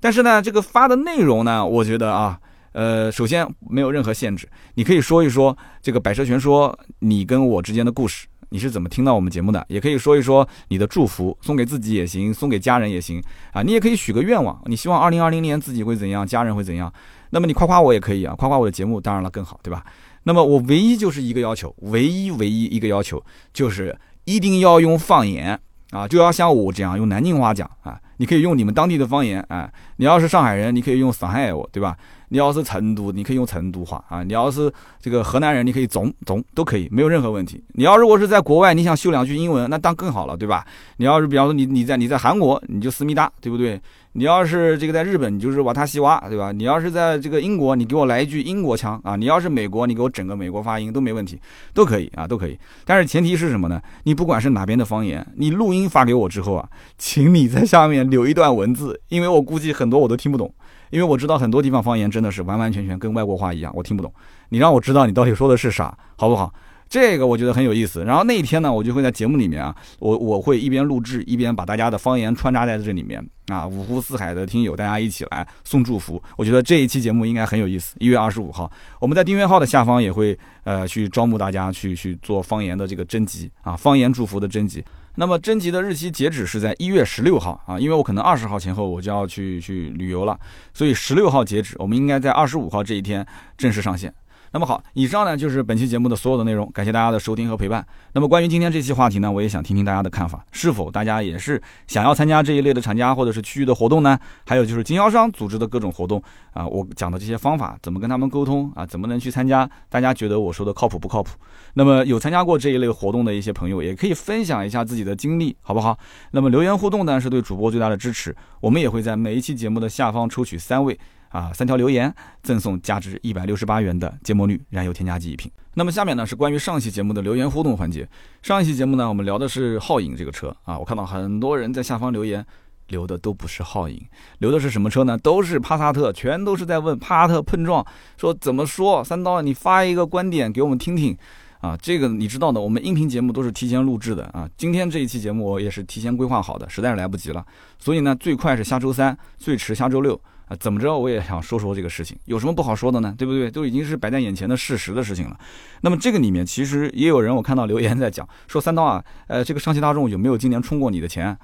但是呢，这个发的内容呢，我觉得啊，呃，首先没有任何限制，你可以说一说这个百车全说你跟我之间的故事，你是怎么听到我们节目的，也可以说一说你的祝福，送给自己也行，送给家人也行啊。你也可以许个愿望，你希望二零二零年自己会怎样，家人会怎样。那么你夸夸我也可以啊，夸夸我的节目，当然了更好，对吧？那么我唯一就是一个要求，唯一唯一一个要求就是一定要用方言啊，就要像我这样用南京话讲啊。你可以用你们当地的方言啊，你要是上海人，你可以用上海话，对吧？你要是成都，你可以用成都话啊。你要是这个河南人，你可以总总都可以，没有任何问题。你要如果是在国外，你想秀两句英文，那当更好了，对吧？你要是比方说你你在你在韩国，你就思密达，对不对？你要是这个在日本，你就是瓦塔西瓦，对吧？你要是在这个英国，你给我来一句英国腔啊！你要是美国，你给我整个美国发音都没问题，都可以啊，都可以。但是前提是什么呢？你不管是哪边的方言，你录音发给我之后啊，请你在下面留一段文字，因为我估计很多我都听不懂，因为我知道很多地方方言真的是完完全全跟外国话一样，我听不懂。你让我知道你到底说的是啥，好不好？这个我觉得很有意思。然后那一天呢，我就会在节目里面啊，我我会一边录制一边把大家的方言穿插在这里面啊，五湖四海的听友大家一起来送祝福。我觉得这一期节目应该很有意思。一月二十五号，我们在订阅号的下方也会呃去招募大家去去做方言的这个征集啊，方言祝福的征集。那么征集的日期截止是在一月十六号啊，因为我可能二十号前后我就要去去旅游了，所以十六号截止，我们应该在二十五号这一天正式上线。那么好，以上呢就是本期节目的所有的内容，感谢大家的收听和陪伴。那么关于今天这期话题呢，我也想听听大家的看法，是否大家也是想要参加这一类的厂家或者是区域的活动呢？还有就是经销商组织的各种活动啊，我讲的这些方法怎么跟他们沟通啊？怎么能去参加？大家觉得我说的靠谱不靠谱？那么有参加过这一类活动的一些朋友，也可以分享一下自己的经历，好不好？那么留言互动呢，是对主播最大的支持。我们也会在每一期节目的下方抽取三位。啊，三条留言赠送价值一百六十八元的芥末绿燃油添加剂一瓶。那么下面呢是关于上期节目的留言互动环节。上一期节目呢，我们聊的是皓影这个车啊，我看到很多人在下方留言，留的都不是皓影，留的是什么车呢？都是帕萨特，全都是在问帕萨特碰撞，说怎么说？三刀，你发一个观点给我们听听。啊，这个你知道的，我们音频节目都是提前录制的啊。今天这一期节目我也是提前规划好的，实在是来不及了。所以呢，最快是下周三，最迟下周六啊。怎么着，我也想说说这个事情，有什么不好说的呢？对不对？都已经是摆在眼前的事实的事情了。那么这个里面其实也有人，我看到留言在讲说三刀啊，呃，这个上汽大众有没有今年充过你的钱？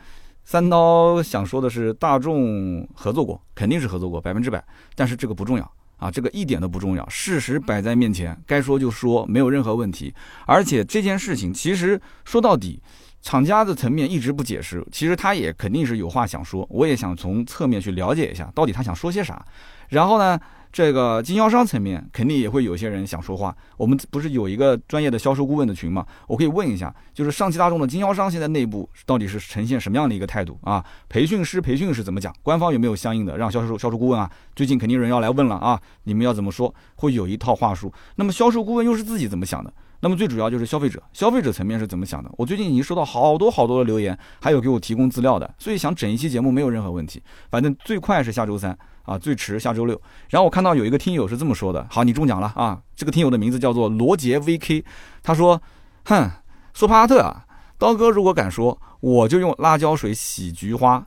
三刀想说的是，大众合作过，肯定是合作过，百分之百。但是这个不重要。啊，这个一点都不重要，事实摆在面前，该说就说，没有任何问题。而且这件事情其实说到底，厂家的层面一直不解释，其实他也肯定是有话想说。我也想从侧面去了解一下，到底他想说些啥。然后呢？这个经销商层面肯定也会有些人想说话。我们不是有一个专业的销售顾问的群吗？我可以问一下，就是上汽大众的经销商现在内部到底是呈现什么样的一个态度啊？培训师培训是怎么讲？官方有没有相应的让销售销售顾问啊？最近肯定有人要来问了啊，你们要怎么说？会有一套话术。那么销售顾问又是自己怎么想的？那么最主要就是消费者，消费者层面是怎么想的？我最近已经收到好多好多的留言，还有给我提供资料的，所以想整一期节目没有任何问题。反正最快是下周三。啊，最迟下周六。然后我看到有一个听友是这么说的，好，你中奖了啊！这个听友的名字叫做罗杰 VK，他说：“哼，苏帕特啊，刀哥如果敢说，我就用辣椒水洗菊花。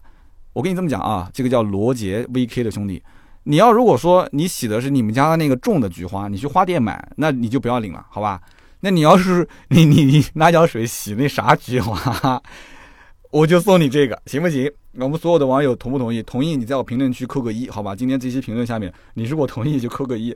我跟你这么讲啊，这个叫罗杰 VK 的兄弟，你要如果说你洗的是你们家的那个种的菊花，你去花店买，那你就不要领了，好吧？那你要是你你你拿脚水洗那啥菊花，我就送你这个，行不行？”我们所有的网友同不同意？同意你在我评论区扣个一，好吧？今天这期评论下面，你如果同意就扣个一。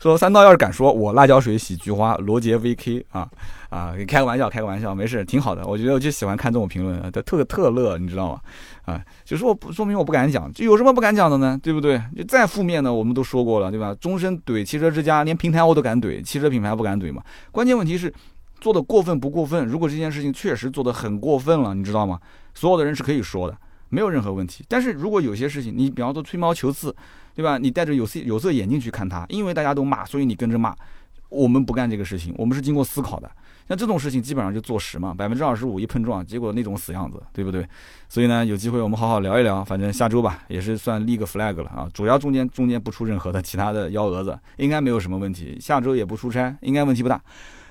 说三刀要是敢说我辣椒水洗菊花，罗杰 VK 啊啊，开个玩笑，开个玩笑，没事，挺好的。我觉得我就喜欢看这种评论，特特乐，你知道吗？啊，就说我不说明我不敢讲，就有什么不敢讲的呢？对不对？就再负面的我们都说过了，对吧？终身怼汽车之家，连平台我都敢怼，汽车品牌不敢怼嘛？关键问题是做的过分不过分？如果这件事情确实做的很过分了，你知道吗？所有的人是可以说的。没有任何问题，但是如果有些事情，你比方说吹毛求疵，对吧？你戴着有色有色眼镜去看它，因为大家都骂，所以你跟着骂。我们不干这个事情，我们是经过思考的。像这种事情基本上就坐实嘛，百分之二十五一碰撞，结果那种死样子，对不对？所以呢，有机会我们好好聊一聊。反正下周吧，也是算立个 flag 了啊。主要中间中间不出任何的其他的幺蛾子，应该没有什么问题。下周也不出差，应该问题不大。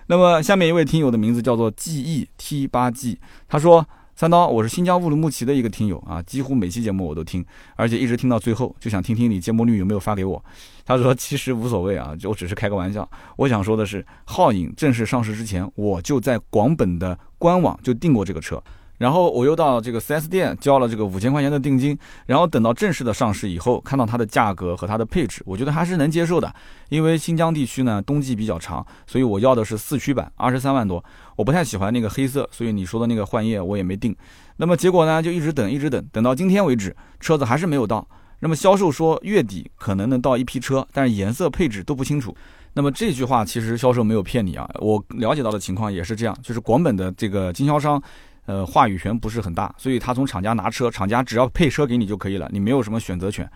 那么下面一位听友的名字叫做 G E T 八 G，他说。三刀，我是新疆乌鲁木齐的一个听友啊，几乎每期节目我都听，而且一直听到最后，就想听听你节目率有没有发给我。他说其实无所谓啊，就我只是开个玩笑。我想说的是，皓影正式上市之前，我就在广本的官网就订过这个车。然后我又到这个 4S 店交了这个五千块钱的定金，然后等到正式的上市以后，看到它的价格和它的配置，我觉得还是能接受的。因为新疆地区呢冬季比较长，所以我要的是四驱版，二十三万多。我不太喜欢那个黑色，所以你说的那个幻夜我也没定。那么结果呢，就一直等，一直等，等到今天为止，车子还是没有到。那么销售说月底可能能到一批车，但是颜色配置都不清楚。那么这句话其实销售没有骗你啊，我了解到的情况也是这样，就是广本的这个经销商。呃，话语权不是很大，所以他从厂家拿车，厂家只要配车给你就可以了，你没有什么选择权。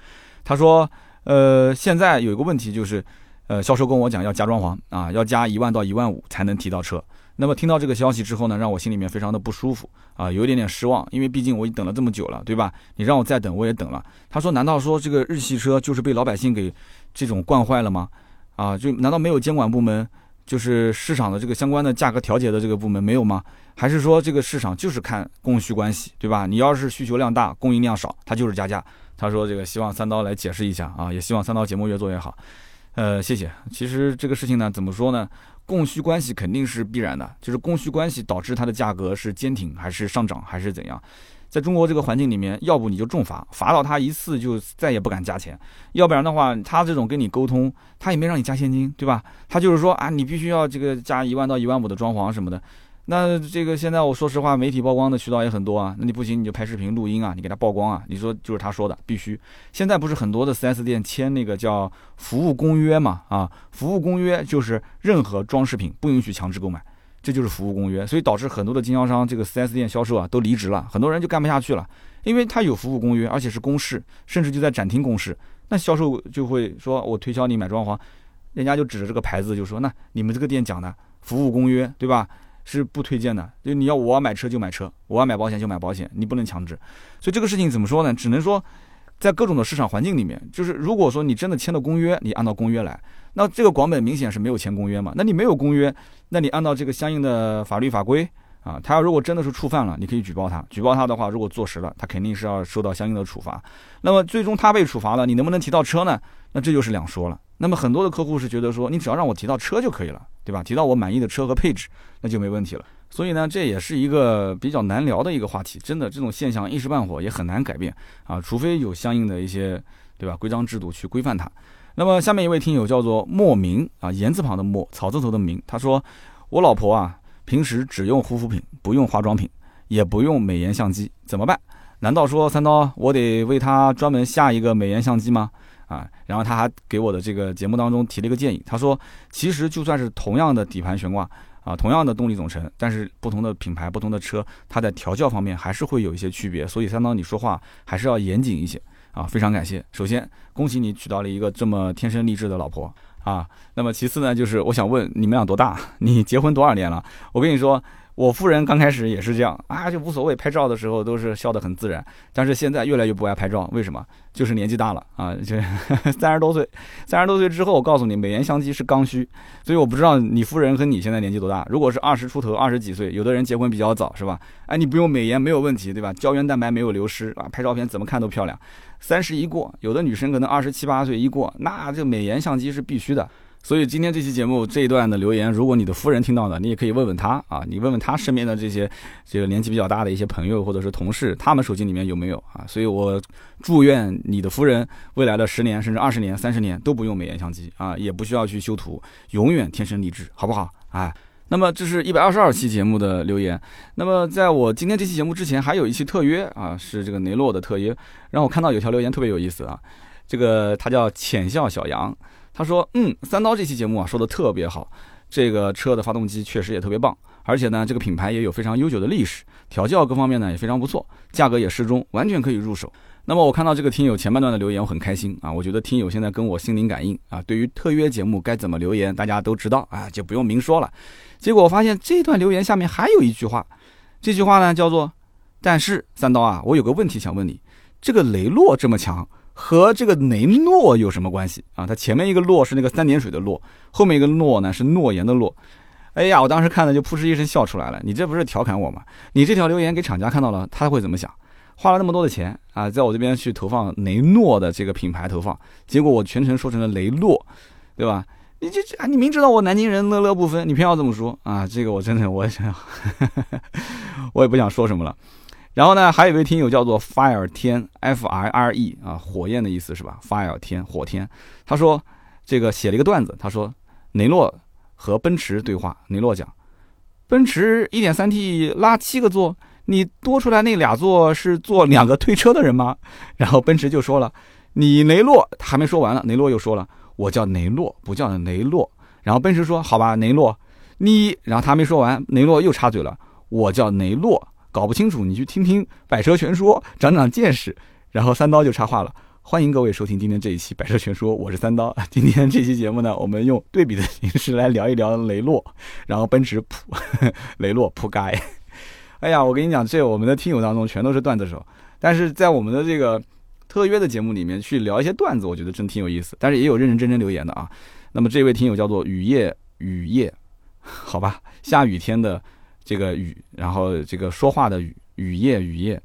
他说，呃，现在有一个问题就是，呃，销售跟我讲要加装潢啊，要加一万到一万五才能提到车。那么听到这个消息之后呢，让我心里面非常的不舒服啊，有一点点失望，因为毕竟我已经等了这么久了，对吧？你让我再等我也等了。他说，难道说这个日系车就是被老百姓给这种惯坏了吗？啊，就难道没有监管部门？就是市场的这个相关的价格调节的这个部门没有吗？还是说这个市场就是看供需关系，对吧？你要是需求量大，供应量少，它就是加价。他说这个希望三刀来解释一下啊，也希望三刀节目越做越好。呃，谢谢。其实这个事情呢，怎么说呢？供需关系肯定是必然的，就是供需关系导致它的价格是坚挺还是上涨还是怎样？在中国这个环境里面，要不你就重罚，罚到他一次就再也不敢加钱；要不然的话，他这种跟你沟通，他也没让你加现金，对吧？他就是说啊，你必须要这个加一万到一万五的装潢什么的。那这个现在我说实话，媒体曝光的渠道也很多啊。那你不行，你就拍视频录音啊，你给他曝光啊。你说就是他说的，必须。现在不是很多的 4S 店签那个叫服务公约嘛？啊，服务公约就是任何装饰品不允许强制购买。这就是服务公约，所以导致很多的经销商这个 4S 店销售啊都离职了，很多人就干不下去了，因为他有服务公约，而且是公示，甚至就在展厅公示，那销售就会说我推销你买装潢，人家就指着这个牌子就说，那你们这个店讲的服务公约对吧，是不推荐的，就你要我要买车就买车，我要买保险就买保险，你不能强制，所以这个事情怎么说呢？只能说在各种的市场环境里面，就是如果说你真的签了公约，你按照公约来，那这个广本明显是没有签公约嘛？那你没有公约，那你按照这个相应的法律法规啊，他要如果真的是触犯了，你可以举报他，举报他的话，如果坐实了，他肯定是要受到相应的处罚。那么最终他被处罚了，你能不能提到车呢？那这就是两说了。那么很多的客户是觉得说，你只要让我提到车就可以了，对吧？提到我满意的车和配置，那就没问题了。所以呢，这也是一个比较难聊的一个话题。真的，这种现象一时半会也很难改变啊，除非有相应的一些，对吧？规章制度去规范它。那么下面一位听友叫做莫名啊，言字旁的莫，草字头的名，他说：“我老婆啊，平时只用护肤品，不用化妆品，也不用美颜相机，怎么办？难道说三刀我得为她专门下一个美颜相机吗？”啊，然后他还给我的这个节目当中提了一个建议，他说：“其实就算是同样的底盘悬挂。”啊，同样的动力总成，但是不同的品牌、不同的车，它在调教方面还是会有一些区别，所以三刀你说话还是要严谨一些啊。非常感谢，首先恭喜你娶到了一个这么天生丽质的老婆啊。那么其次呢，就是我想问你们俩多大？你结婚多少年了？我跟你说。我夫人刚开始也是这样啊，就无所谓，拍照的时候都是笑得很自然。但是现在越来越不爱拍照，为什么？就是年纪大了啊，就三十多岁，三十多岁之后，我告诉你，美颜相机是刚需。所以我不知道你夫人和你现在年纪多大。如果是二十出头，二十几岁，有的人结婚比较早，是吧？哎，你不用美颜没有问题，对吧？胶原蛋白没有流失啊，拍照片怎么看都漂亮。三十一过，有的女生可能二十七八岁一过，那这美颜相机是必须的。所以今天这期节目这一段的留言，如果你的夫人听到的，你也可以问问他啊，你问问他身边的这些这个年纪比较大的一些朋友或者是同事，他们手机里面有没有啊？所以我祝愿你的夫人未来的十年甚至二十年、三十年都不用美颜相机啊，也不需要去修图，永远天生丽质，好不好？哎，那么这是一百二十二期节目的留言。那么在我今天这期节目之前，还有一期特约啊，是这个雷诺的特约，让我看到有条留言特别有意思啊，这个他叫浅笑小杨。他说：“嗯，三刀这期节目啊说的特别好，这个车的发动机确实也特别棒，而且呢，这个品牌也有非常悠久的历史，调教各方面呢也非常不错，价格也适中，完全可以入手。那么我看到这个听友前半段的留言，我很开心啊，我觉得听友现在跟我心灵感应啊，对于特约节目该怎么留言，大家都知道啊，就不用明说了。结果我发现这段留言下面还有一句话，这句话呢叫做：但是三刀啊，我有个问题想问你，这个雷诺这么强。”和这个雷诺有什么关系啊？它前面一个诺是那个三点水的诺，后面一个诺呢是诺言的诺。哎呀，我当时看了就噗嗤一声笑出来了。你这不是调侃我吗？你这条留言给厂家看到了，他会怎么想？花了那么多的钱啊，在我这边去投放雷诺的这个品牌投放，结果我全程说成了雷诺，对吧？你这这，你明知道我南京人乐乐不分，你偏要这么说啊？这个我真的，我想，我也不想说什么了。然后呢，还有一位听友叫做 Fire 天 F I R E 啊，火焰的意思是吧？Fire 天火天，他说这个写了一个段子，他说雷诺和奔驰对话，雷诺讲，奔驰 1.3T 拉七个座，你多出来那俩座是坐两个推车的人吗？然后奔驰就说了，你雷诺还没说完了，雷诺又说了，我叫雷诺，不叫雷诺。然后奔驰说，好吧，雷诺，你，然后他没说完，雷诺又插嘴了，我叫雷诺。搞不清楚，你去听听《百车全说》，长长见识。然后三刀就插话了：“欢迎各位收听今天这一期《百车全说》，我是三刀。今天这期节目呢，我们用对比的形式来聊一聊雷诺，然后奔驰普 雷诺扑街。哎呀，我跟你讲，这我们的听友当中全都是段子手，但是在我们的这个特约的节目里面去聊一些段子，我觉得真挺有意思。但是也有认认真真留言的啊。那么这位听友叫做雨夜雨夜，好吧，下雨天的。这个雨，然后这个说话的雨，雨夜雨夜，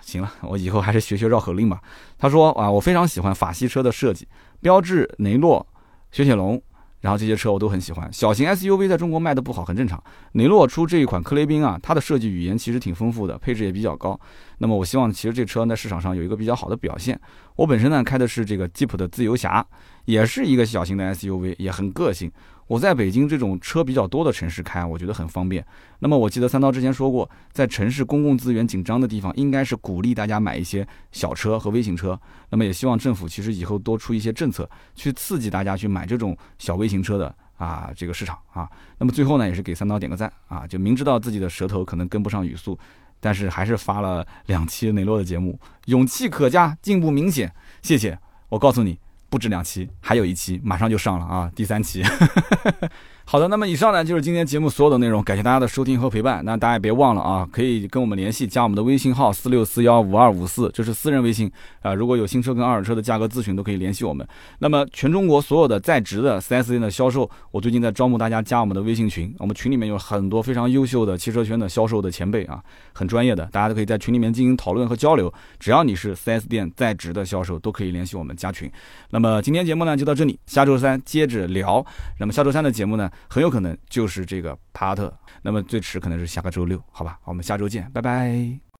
行了，我以后还是学学绕口令吧。他说啊，我非常喜欢法系车的设计，标致、雷诺、雪铁龙，然后这些车我都很喜欢。小型 SUV 在中国卖的不好很正常。雷诺出这一款科雷宾啊，它的设计语言其实挺丰富的，配置也比较高。那么我希望其实这车在市场上有一个比较好的表现。我本身呢开的是这个吉普的自由侠，也是一个小型的 SUV，也很个性。我在北京这种车比较多的城市开，我觉得很方便。那么我记得三刀之前说过，在城市公共资源紧张的地方，应该是鼓励大家买一些小车和微型车。那么也希望政府其实以后多出一些政策，去刺激大家去买这种小微型车的啊这个市场啊。那么最后呢，也是给三刀点个赞啊，就明知道自己的舌头可能跟不上语速，但是还是发了两期雷诺的节目，勇气可嘉，进步明显。谢谢，我告诉你。不止两期，还有一期马上就上了啊！第三期，好的，那么以上呢就是今天节目所有的内容，感谢大家的收听和陪伴。那大家也别忘了啊，可以跟我们联系，加我们的微信号四六四幺五二五四，这是私人微信啊。如果有新车跟二手车的价格咨询，都可以联系我们。那么全中国所有的在职的 4S 店的销售，我最近在招募大家加我们的微信群，我们群里面有很多非常优秀的汽车圈的销售的前辈啊，很专业的，大家都可以在群里面进行讨论和交流。只要你是 4S 店在职的销售，都可以联系我们加群。那么今天节目呢就到这里，下周三接着聊。那么下周三的节目呢，很有可能就。是这个帕萨特，那么最迟可能是下个周六，好吧，我们下周见，拜拜。